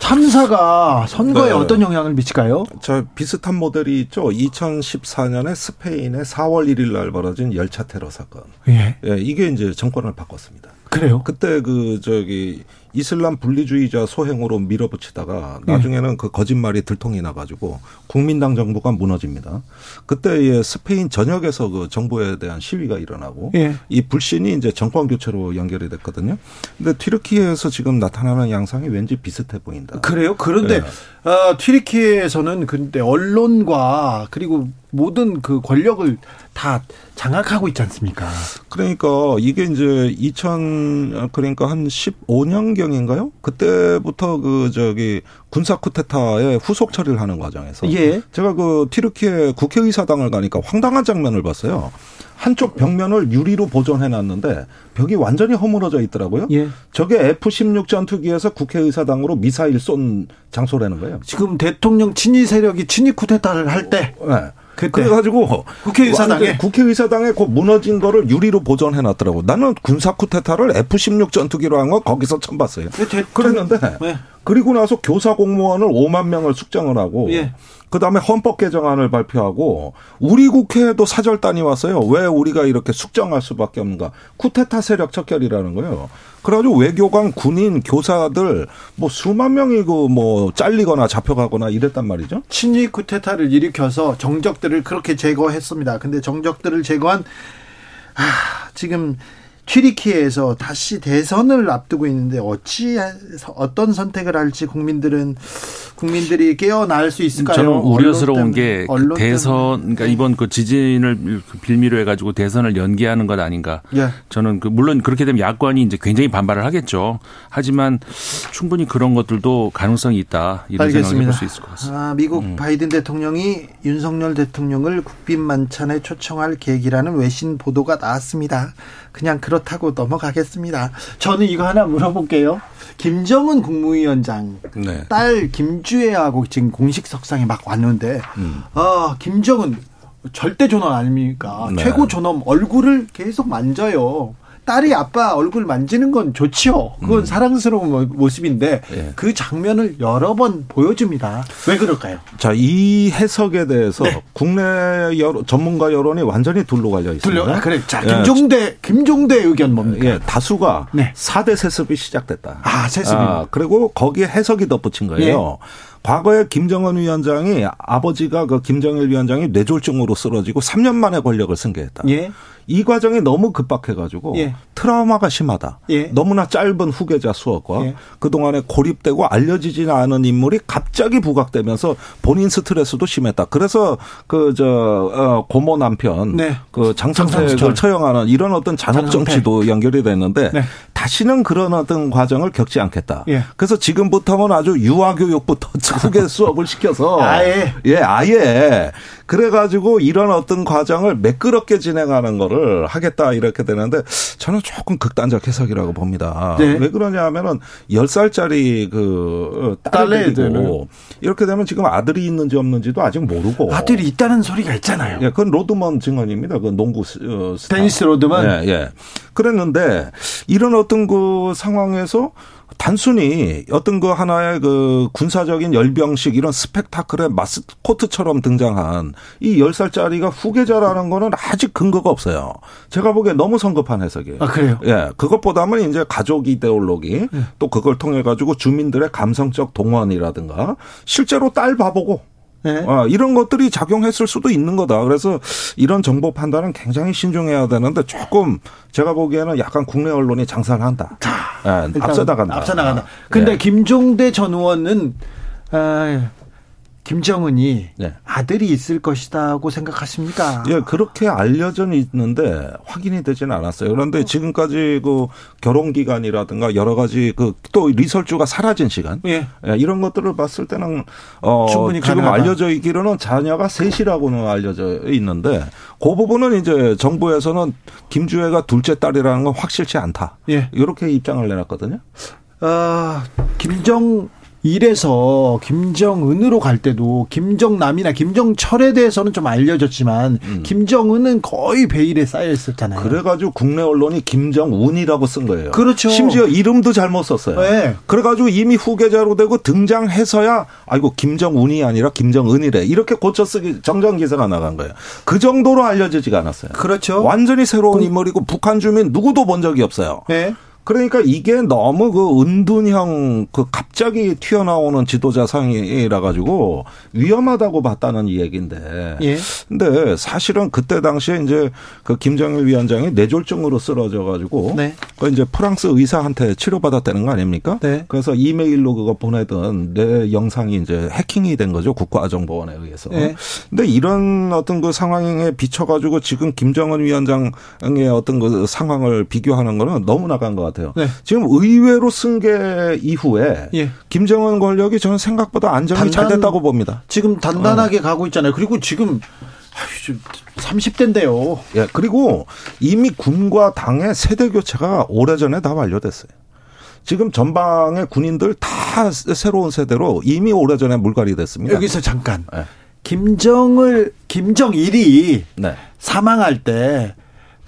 참사가 선거에 네. 어떤 영향을 미칠까요? 저 비슷한 모델이 있죠. 2014년에 스페인의 4월 1일 날 벌어진 열차 테러 사건. 예. 예, 이게 이제 정권을 바꿨습니다. 그래요? 그때 그 저기 이슬람 분리주의자 소행으로 밀어붙이다가 나중에는 그 거짓말이 들통이 나가지고 국민당 정부가 무너집니다. 그때의 스페인 전역에서 그 정부에 대한 시위가 일어나고 예. 이 불신이 이제 정권 교체로 연결이 됐거든요. 근데 튀르키예에서 지금 나타나는 양상이 왠지 비슷해 보인다. 그래요? 그런데 네. 어, 튀르키예에서는 근데 언론과 그리고 모든 그 권력을 다 장악하고 있지 않습니까? 그러니까 이게 이제 2000 그러니까 한 15년 경인가요? 그때부터 그 저기 군사 쿠데타의 후속 처리를 하는 과정에서 예. 제가 그 튀르키예 국회의사당을 가니까 황당한 장면을 봤어요. 한쪽 벽면을 유리로 보존해 놨는데 벽이 완전히 허물어져 있더라고요. 예. 저게 F-16 전투기에서 국회의사당으로 미사일 쏜 장소라는 거예요. 지금 대통령 친위 세력이 친위 쿠데타를 할때 네. 그때 그래가지고 국회의사당에? 국회의사당에 그 무너진 거를 유리로 보존해 놨더라고. 나는 군사 쿠데타를 F-16 전투기로 한 거 거기서 처음 봤어요. 그랬는데 네. 그리고 나서 교사 공무원을 5만 명을 숙정을 하고 예. 그다음에 헌법 개정안을 발표하고 우리 국회에도 사절단이 왔어요. 왜 우리가 이렇게 숙정할 수밖에 없는가? 쿠데타 세력 척결이라는 거예요. 그래가지고 외교관, 군인, 교사들 뭐 수만 명이 그뭐 잘리거나 잡혀가거나 이랬단 말이죠. 친위 쿠데타를 일으켜서 정적들을 그렇게 제거했습니다. 근데 정적들을 제거한 아, 지금 튀리키에서 다시 대선을 앞두고 있는데 어찌 어떤 선택을 할지 국민들은 국민들이 깨어날 수 있을까요? 저는 우려스러운 때문에, 게 언론 대선. 그러니까 이번 그 지진을 빌미로 해가지고 대선을 연기하는 것 아닌가. 예. 저는 그 물론 그렇게 되면 야권이 이제 굉장히 반발을 하겠죠. 하지만 충분히 그런 것들도 가능성이 있다 이런 생각을 알겠습니다. 해볼 수 있을 것 같습니다. 아, 미국 음. 바이든 대통령이 윤석열 대통령을 국빈 만찬에 초청할 계획이라는 외신 보도가 나왔습니다. 그냥 그렇다고 넘어가겠습니다. 저는 이거 하나 물어볼게요. 김정은 국무위원장 네. 딸 김주애하고 지금 공식 석상에 막 왔는데, 음. 아 김정은 절대 존엄 아닙니까? 네. 최고 존엄 얼굴을 계속 만져요. 딸이 아빠 얼굴 만지는 건 좋지요. 그건 사랑스러운 모- 모습인데 음. 예. 그 장면을 여러 번 보여줍니다. 왜 그럴까요? 자, 이 해석에 대해서 네. 국내 여론, 전문가 여론이 완전히 둘로 갈려 있습니다. 들려. 아, 그래. 자, 예, 김종대 김종대 의견 뭡니까? 예, 다수가 네. 4대 세습이 시작됐다. 아, 세습이. 그리고 거기에 해석이 덧붙인 거예요. 과거에 김정은 위원장이 아버지가 그 김정일 위원장이 뇌졸중으로 쓰러지고 3년 만에 권력을 승계했다. 예. 이 과정이 너무 급박해가지고 예. 트라우마가 심하다. 예. 너무나 짧은 후계자 수업과 예. 그동안에 고립되고 알려지지 않은 인물이 갑자기 부각되면서 본인 스트레스도 심했다. 그래서 그저 어, 고모 남편 네. 그 장성철. 처형하는 이런 어떤 잔혹. 정치도 연결이 됐는데 네. 다시는 그런 어떤 과정을 겪지 않겠다. 예. 그래서 지금부터는 아주 유아 교육부터 후계 수업을 시켜서 아예. 예, 아예. 그래가지고 이런 어떤 과정을 매끄럽게 진행하는 거를 하겠다 이렇게 되는데 저는 조금 극단적 해석이라고 봅니다. 네. 왜 그러냐 하면은 10살짜리 그 딸애들은. 딸애들이고 이렇게 되면 지금 아들이 있는지 없는지도 아직 모르고. 아들이 있다는 소리가 있잖아요. 예, 그건 로드먼 증언입니다. 그 농구 스- 어, 스타. 데니스 로드먼? 예, 예. 그랬는데 이런 어떤 그 상황에서 단순히 어떤 그 하나의 그 군사적인 열병식 이런 스펙타클의 마스코트처럼 등장한 이 10살짜리가 후계자라는 거는 아직 근거가 없어요. 제가 보기에 너무 성급한 해석이에요. 아, 그래요? 예. 그것보다는 이제 가족 이데올로기 또 그걸 통해 가지고 주민들의 감성적 동원이라든가 실제로 딸 봐보고 네. 아, 이런 것들이 작용했을 수도 있는 거다. 그래서 이런 정보 판단은 굉장히 신중해야 되는데 조금 제가 보기에는 약간 국내 언론이 장사를 한다. 예, 일단 앞서 나간다. 앞서 나간다. 근데 예. 김종대 전 의원은 아, 김정은이 네. 아들이 있을 것이다고 생각하십니까? 예, 그렇게 알려져 있는데 확인이 되지는 않았어요. 그런데 지금까지 그 결혼 기간이라든가 여러 가지 그 또 리설주가 사라진 시간 예. 예, 이런 것들을 봤을 때는 어 충분히 지금 가능하다. 알려져 있기로는 자녀가 셋이라고는 알려져 있는데 그 부분은 이제 정부에서는 김주애가 둘째 딸이라는 건 확실치 않다. 예. 이렇게 입장을 내놨거든요. 어, 김정 일에서 김정은으로 갈 때도 김정남이나 김정철에 대해서는 좀 알려졌지만 김정은은 거의 베일에 쌓여 있었잖아요. 그래가지고 국내 언론이 김정운이라고 쓴 거예요. 그렇죠. 심지어 이름도 잘못 썼어요. 네. 그래가지고 이미 후계자로 되고 등장해서야 아이고 김정운이 아니라 김정은이래 이렇게 고쳐 쓰기 정정 기사가 나간 거예요. 그 정도로 알려지지가 않았어요. 그렇죠. 완전히 새로운 인물이고 북한 주민 누구도 본 적이 없어요. 네. 그러니까 이게 너무 그 은둔형 그 갑자기 튀어나오는 지도자 상이라 가지고 위험하다고 봤다는 얘기인데. 예. 근데 사실은 그때 당시에 이제 그 김정일 위원장이 뇌졸중으로 쓰러져 가지고 네. 그 이제 프랑스 의사한테 치료받았다는 거 아닙니까? 네. 그래서 이메일로 그거 보내던 내 영상이 이제 해킹이 된 거죠. 국가정보원에 의해서. 네. 근데 이런 어떤 그 상황에 비춰 가지고 지금 김정은 위원장의 어떤 그 상황을 비교하는 거는 너무 나간 것 같아요. 네. 지금 의외로 승계 이후에 예. 김정은 권력이 저는 생각보다 안정이 단단, 잘 됐다고 봅니다. 지금 단단하게 어. 가고 있잖아요. 그리고 지금 30대인데요. 예, 그리고 이미 군과 당의 세대 교체가 오래전에 다 완료됐어요. 지금 전방의 군인들 다 새로운 세대로 이미 오래전에 물갈이 됐습니다. 여기서 잠깐. 네. 김정을 김정일이 네. 사망할 때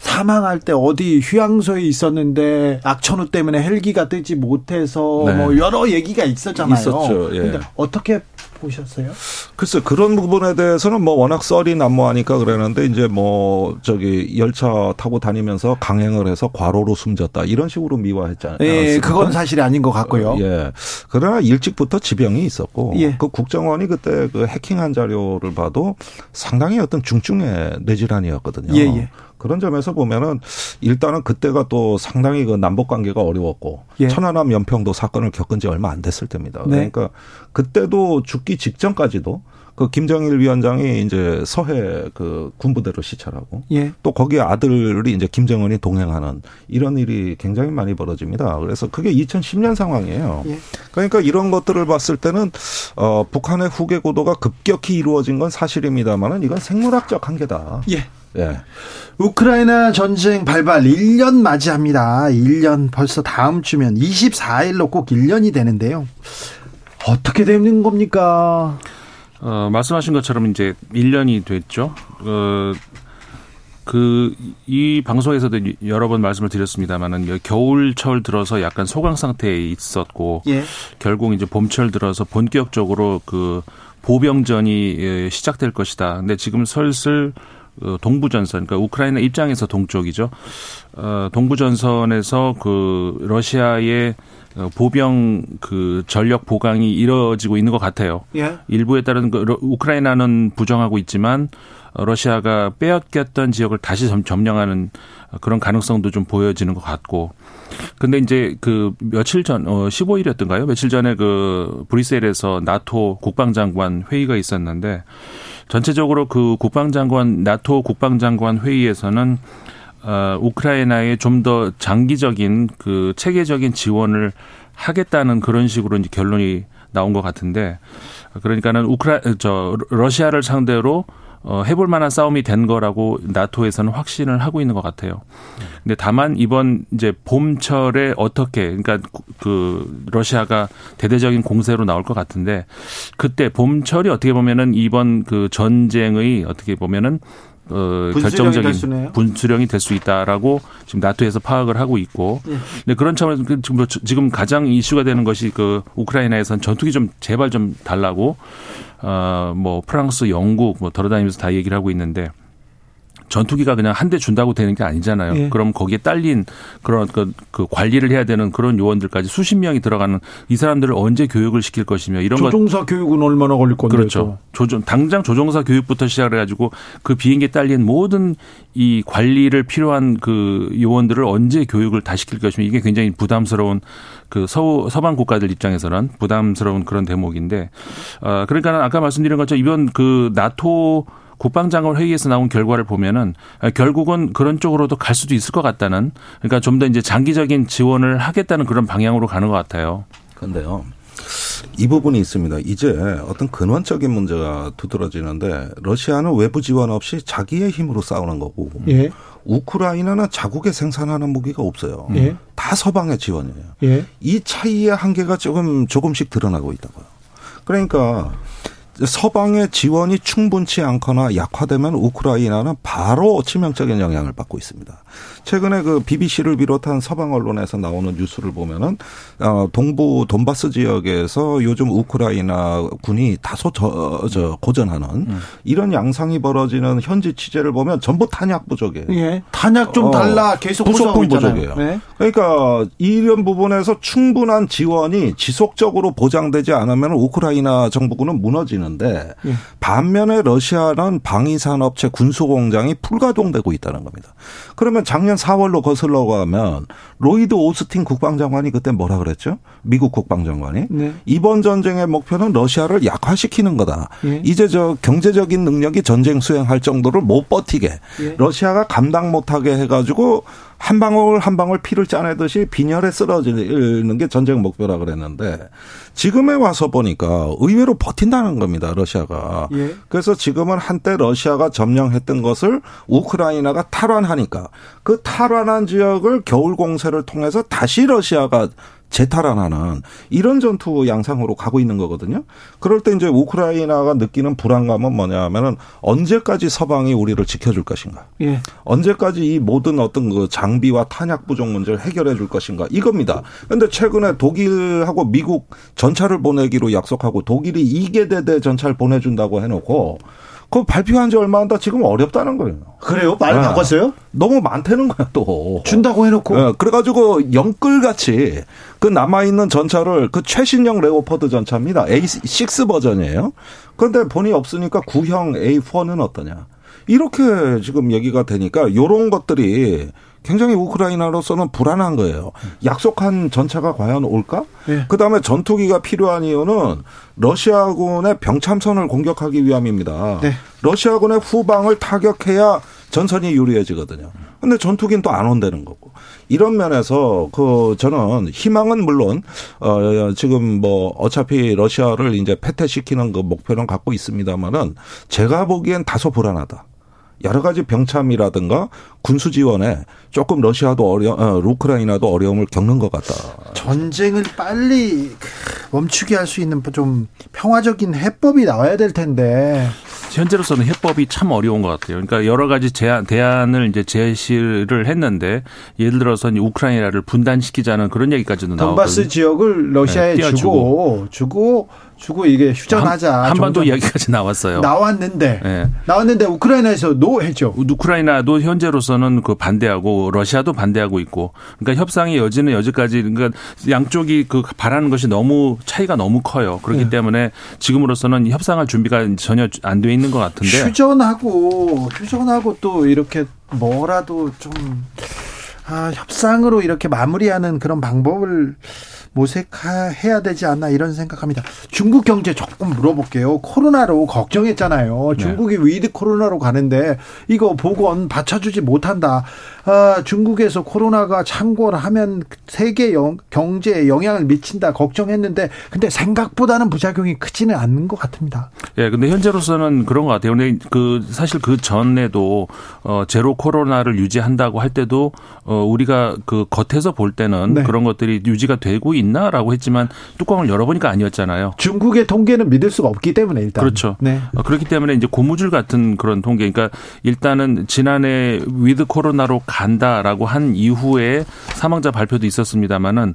사망할 때 어디 휴양소에 있었는데 악천후 때문에 헬기가 뜨지 못해서 네. 뭐 여러 얘기가 있었잖아요. 있었죠. 예. 근데 어떻게 보셨어요? 글쎄 그런 부분에 대해서는 뭐 워낙 썰이 난무하니까 그러는데 이제 뭐 저기 열차 타고 다니면서 강행을 해서 과로로 숨졌다 이런 식으로 미화했잖아요. 예, 그건 사실이 아닌 것 같고요. 예. 그러나 일찍부터 지병이 있었고 예. 그 국정원이 그때 그 해킹한 자료를 봐도 상당히 어떤 중증의 뇌질환이었거든요. 예, 예. 그런 점에서 보면은 일단은 그때가 또 상당히 그 남북 관계가 어려웠고 예. 천안함 연평도 사건을 겪은 지 얼마 안 됐을 때입니다. 네. 그러니까 그때도 죽기 직전까지도 그 김정일 위원장이 이제 서해 그 군부대로 시찰하고 예. 또 거기에 아들이 이제 김정은이 동행하는 이런 일이 굉장히 많이 벌어집니다. 그래서 그게 2010년 상황이에요. 예. 그러니까 이런 것들을 봤을 때는 어 북한의 후계 고도가 급격히 이루어진 건 사실입니다만은 이건 생물학적 한계다. 예. 예. 우크라이나 전쟁 발발 1년 맞이합니다. 1년 벌써 다음 주면 24일로 꼭 1년이 되는데요. 어떻게 되는 겁니까? 어, 말씀하신 것처럼 이제 1년이 됐죠. 어, 그, 이 방송에서도 여러 번 말씀을 드렸습니다만은 겨울철 들어서 약간 소강 상태에 있었고, 예. 결국 이제 봄철 들어서 본격적으로 그 보병전이 예, 시작될 것이다. 근데 지금 슬슬 어, 동부 전선, 그러니까 우크라이나 입장에서 동쪽이죠. 어, 동부 전선에서 그 러시아의 어, 보병 그 전력 보강이 이뤄지고 있는 것 같아요. 예. 일부에 따른 그 우크라이나는 부정하고 있지만 러시아가 빼앗겼던 지역을 다시 점령하는 그런 가능성도 좀 보여지는 것 같고. 근데 이제 그 며칠 전, 어, 15일이었던가요? 며칠 전에 그 브뤼셀에서 나토 국방장관 회의가 있었는데 전체적으로 그 국방장관 나토 국방장관 회의에서는 어, 우크라이나에 좀 더 장기적인 그 체계적인 지원을 하겠다는 그런 식으로 이제 결론이 나온 것 같은데 그러니까는 우크라 저 러시아를 상대로 어, 해볼 만한 싸움이 된 거라고 나토에서는 확신을 하고 있는 것 같아요. 근데 다만 이번 이제 봄철에 어떻게 그러니까 그 러시아가 대대적인 공세로 나올 것 같은데 그때 봄철이 어떻게 보면은 이번 그 전쟁의 어떻게 보면은 어, 결정적인 분수령이 될 수 있다라고 지금 나토에서 파악을 하고 있고, 네. 근데 그런 차원에서 그 지금 지금 가장 이슈가 되는 것이 그 우크라이나에선 전투기 좀 제발 좀 달라고 어뭐 프랑스, 영국 뭐 돌아다니면서 다 얘기를 하고 있는데 전투기가 그냥 한 대 준다고 되는 게 아니잖아요. 예. 그럼 거기에 딸린 그런 그, 그, 관리를 해야 되는 그런 요원들까지 수십 명이 들어가는 이 사람들을 언제 교육을 시킬 것이며 이런 조종사 것. 교육은 얼마나 걸릴 건데 그렇죠. 조종 당장 조종사 교육부터 시작을 해가지고 그 비행기에 딸린 모든 이 관리를 필요한 그 요원들을 언제 교육을 다 시킬 것이며 이게 굉장히 부담스러운 그 서, 서방 국가들 입장에서는 부담스러운 그런 대목인데 어, 그러니까 아까 말씀드린 것처럼 이번 그 나토 국방장관 회의에서 나온 결과를 보면은 결국은 그런 쪽으로도 갈 수도 있을 것 같다는 그러니까 좀 더 이제 장기적인 지원을 하겠다는 그런 방향으로 가는 것 같아요. 그런데요. 이 부분이 있습니다. 이제 어떤 근원적인 문제가 두드러지는데 러시아는 외부 지원 없이 자기의 힘으로 싸우는 거고 예. 우크라이나는 자국에 생산하는 무기가 없어요. 예. 다 서방의 지원이에요. 예. 이 차이의 한계가 조금 조금씩 드러나고 있다고요. 그러니까 서방의 지원이 충분치 않거나 약화되면 우크라이나는 바로 치명적인 영향을 받고 있습니다. 최근에 그 BBC를 비롯한 서방 언론에서 나오는 뉴스를 보면은 어 동부 돈바스 지역에서 요즘 우크라이나 군이 다소 저, 저 고전하는 음. 이런 양상이 벌어지는 현지 취재를 보면 전부 탄약 부족이에요. 예. 탄약 좀 달라 어, 계속 부속품 부족이에요. 네. 그러니까 이런 부분에서 충분한 지원이 지속적으로 보장되지 않으면 우크라이나 정부군은 무너지는데 예. 반면에 러시아는 방위산 업체 군수 공장이 풀가동되고 있다는 겁니다. 그러면 작년 4월로 거슬러 가면 로이드 오스틴 국방장관이 그때 뭐라 그랬죠? 미국 국방장관이 네. 이번 전쟁의 목표는 러시아를 약화시키는 거다. 예. 이제 저 경제적인 능력이 전쟁 수행할 정도를 못 버티게 예. 러시아가 감당 못하게 해가지고 한 방울 한 방울 피를 짜내듯이 빈혈에 쓰러지는 게 전쟁 목표라 그랬는데 지금에 와서 보니까 의외로 버틴다는 겁니다. 러시아가. 예. 그래서 지금은 한때 러시아가 점령했던 것을 우크라이나가 탈환하니까 그 탈환한 지역을 겨울 공세를 통해서 다시 러시아가 재탈환하는 이런 전투 양상으로 가고 있는 거거든요. 그럴 때 이제 우크라이나가 느끼는 불안감은 뭐냐면은 언제까지 서방이 우리를 지켜줄 것인가. 예. 언제까지 이 모든 어떤 그 장비와 탄약 부족 문제를 해결해 줄 것인가 이겁니다. 그런데 최근에 독일하고 미국 전차를 보내기로 약속하고 독일이 2개 대대 전차를 보내준다고 해놓고 그 발표한 지 얼마 안 다 지금 어렵다는 거예요. 그래요? 말을 네. 바꿨어요? 너무 많다는 거야 또. 준다고 해놓고. 네. 그래가지고 영끌같이 그 남아있는 전차를 그 최신형 레오퍼드 전차입니다. A6 버전이에요. 그런데 본이 없으니까 구형 A4는 어떠냐. 이렇게 지금 얘기가 되니까 요런 것들이 굉장히 우크라이나로서는 불안한 거예요. 약속한 전차가 과연 올까? 네. 그다음에 전투기가 필요한 이유는 러시아군의 병참선을 공격하기 위함입니다. 네. 러시아군의 후방을 타격해야 전선이 유리해지거든요. 근데 전투기는 또 안 온다는 거고. 이런 면에서 그 저는 희망은 물론 어 지금 뭐 어차피 러시아를 이제 패퇴시키는 그 목표는 갖고 있습니다만은 제가 보기엔 다소 불안하다. 여러 가지 병참이라든가 군수 지원에 조금 러시아도 어려, 어, 우크라이나도 어려움을 겪는 것 같다. 전쟁을 빨리 멈추게 할 수 있는 좀 평화적인 해법이 나와야 될 텐데. 현재로서는 해법이 참 어려운 것 같아요. 그러니까 여러 가지 제안, 대안을 이제 제시를 했는데 예를 들어서 우크라이나를 분단시키자는 그런 얘기까지도 나오고 돈바스 지역을 러시아에 네, 주고 주고 주고 이게 휴전하자. 한, 한반도 이야기까지 나왔어요. 나왔는데 네. 나왔는데 우크라이나에서 노했죠. 우크라이나도 현재로서는 그 반대하고 러시아도 반대하고 있고 그러니까 협상의 여지는 여지까지 그러니까 양쪽이 그 바라는 것이 너무 차이가 너무 커요. 그렇기 네. 때문에 지금으로서는 협상할 준비가 전혀 안 돼 있는 것 같은데 휴전하고 휴전하고 또 이렇게 뭐라도 좀 아, 협상으로 이렇게 마무리하는 그런 방법을 모색해야 되지 않나 이런 생각합니다. 중국 경제 조금 물어볼게요. 코로나로 걱정했잖아요. 네. 중국이 네. 위드 코로나로 가는데 이거 보건 받쳐주지 못한다. 아, 중국에서 코로나가 창궐하면 세계 영, 경제에 영향을 미친다 걱정했는데 근데 생각보다는 부작용이 크지는 않는 것 같습니다. 예, 근데 현재로서는 그런 것 같아요. 근데 그 사실 그 전에도 어 제로 코로나를 유지한다고 할 때도 어 우리가 그 겉에서 볼 때는 네. 그런 것들이 유지가 되고 있나라고 했지만 뚜껑을 열어보니까 아니었잖아요. 중국의 통계는 믿을 수가 없기 때문에 일단 그렇죠. 네. 어, 그렇기 때문에 이제 고무줄 같은 그런 통계. 그러니까 일단은 지난해 위드 코로나로 간다라고 한 이후에 사망자 발표도 있었습니다마는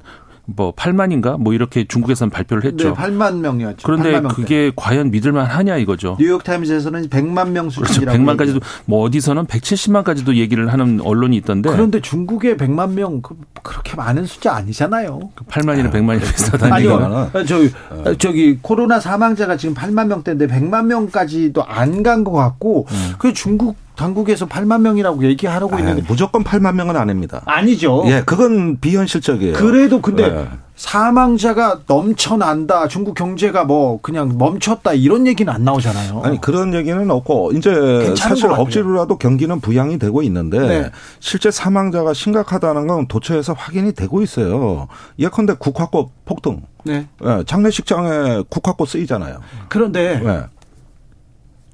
뭐 8만인가 뭐 이렇게 중국에서는 발표를 했죠. 네, 8만 명이었죠. 그런데 그게 과연 믿을만 하냐 이거죠. 뉴욕 타임즈에서는 100만 명 수준이라고. 그렇죠. 100만까지도 뭐 어디서는 170만까지도 얘기를 하는 언론이 있던데. 그런데 중국의 100만 명 그, 그렇게 많은 숫자 아니잖아요. 8만이나 100만이 비슷하다는 얘기가. 저기 저기 코로나 사망자가 지금 8만 명대인데 100만 명까지도 안 간 것 같고 음. 그 중국 당국에서 8만 명이라고 얘기하라고 아, 있는데 무조건 8만 명은 아닙니다. 아니죠. 예, 그건 비현실적이에요. 그래도 근데 네. 사망자가 넘쳐난다. 중국 경제가 뭐 그냥 멈췄다 이런 얘기는 안 나오잖아요. 아니 그런 얘기는 없고 이제 사실 억지로라도 경기는 부양이 되고 있는데 네. 실제 사망자가 심각하다는 건 도처에서 확인이 되고 있어요. 예컨대 국화꽃 폭등. 네. 네 장례식장에 국화꽃 쓰이잖아요. 그런데 네.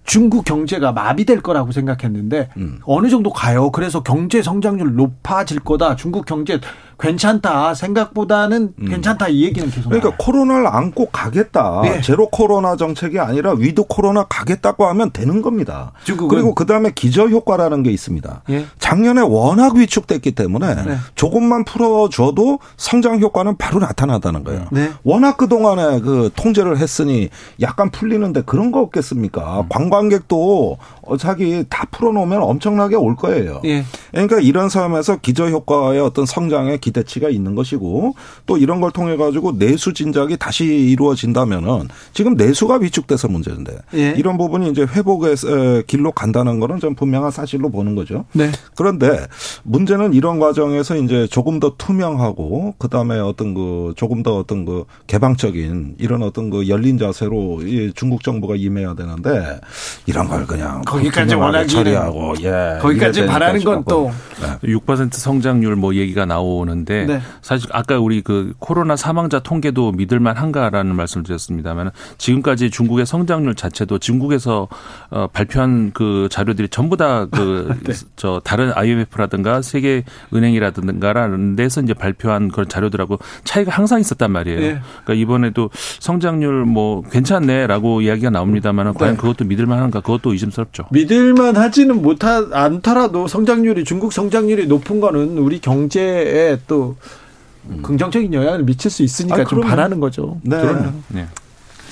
중국 경제가 마비될 거라고 생각했는데 음. 어느 정도 가요. 그래서 경제 성장률 높아질 거다. 중국 경제 괜찮다. 생각보다는 괜찮다. 이 얘기는 계속 그러니까 나와요. 코로나를 안고 가겠다. 네. 제로 코로나 정책이 아니라 위드 코로나 가겠다고 하면 되는 겁니다. 중국은- 그리고 그다음에 기저 효과라는 게 있습니다. 예. 작년에 워낙 위축됐기 때문에 네. 조금만 풀어줘도 성장 효과는 바로 나타나다는 거예요. 네. 워낙 그동안에 그 통제를 했으니 약간 풀리는데 그런 거 없겠습니까? 음. 관광객도 어차피 다 풀어놓으면 엄청나게 올 거예요. 예. 그러니까 이런 상황에서 기저 효과의 어떤 성장의 기대치가 있는 것이고 또 이런 걸 통해 가지고 내수 진작이 다시 이루어진다면은 지금 내수가 위축돼서 문제인데 예. 이런 부분이 이제 회복의 에, 길로 간다는 거는 좀 분명한 사실로 보는 거죠. 네. 그런데 문제는 이런 과정에서 이제 조금 더 투명하고 그 다음에 어떤 그 조금 더 어떤 그 개방적인 이런 어떤 그 열린 자세로 이 중국 정부가 임해야 되는데 이런 걸 그냥 거기까지 원하기는 처리하고 예 거기까지 바라는 건 또 6% 성장률 뭐 얘기가 나오는데 네. 사실 아까 우리 그 코로나 사망자 통계도 믿을만 한가라는 말씀을 드렸습니다만 지금까지 중국의 성장률 자체도 중국에서 어, 발표한 그 자료들이 전부 다 그 저 네. 다른 IMF라든가 세계 은행이라든가라는 데서 이제 발표한 그런 자료들하고 차이가 항상 있었단 말이에요. 네. 그러니까 이번에도 성장률 뭐 괜찮네라고 이야기가 나옵니다만 과연 네. 그것도 믿을만 한가 그것도 의심스럽죠. 믿을만 하지는 못하 않더라도 성장률이 중국 성장률이 높은 거는 우리 경제에 또 긍정적인 영향을 미칠 수 있으니까 아, 좀 그럼요. 바라는 거죠. 네. 네.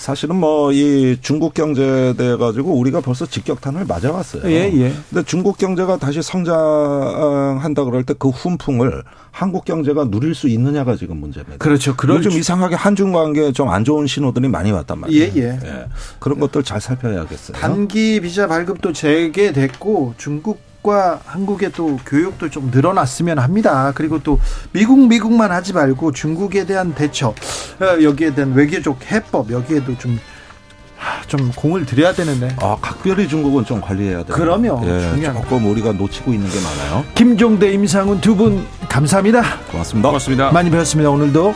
사실은 뭐 이 중국 경제에 대해 가지고 우리가 벌써 직격탄을 맞아왔어요. 예, 예. 근데 중국 경제가 다시 성장한다 그럴 때 그 훈풍을 한국 경제가 누릴 수 있느냐가 지금 문제입니다. 그렇죠. 그럴 요즘 주- 이상하게 한중 관계에 좀안 좋은 신호들이 많이 왔단 말이에요. 예, 예. 그런 것들 잘 살펴야겠어요. 단기 비자 발급도 재개됐고 중국 과 한국의 또 교육도 좀 늘어났으면 합니다. 그리고 또 미국 미국만 하지 말고 중국에 대한 대처 어, 여기에 대한 외교적 해법 여기에도 좀 하, 좀 공을 들여야 되는데 아, 각별히 중국은 좀 관리해야 돼요. 그럼요. 예, 중요한 조금 우리가 놓치고 있는 게 많아요. 김종대 임상훈 두 분 감사합니다. 고맙습니다. 고맙습니다. 많이 배웠습니다 오늘도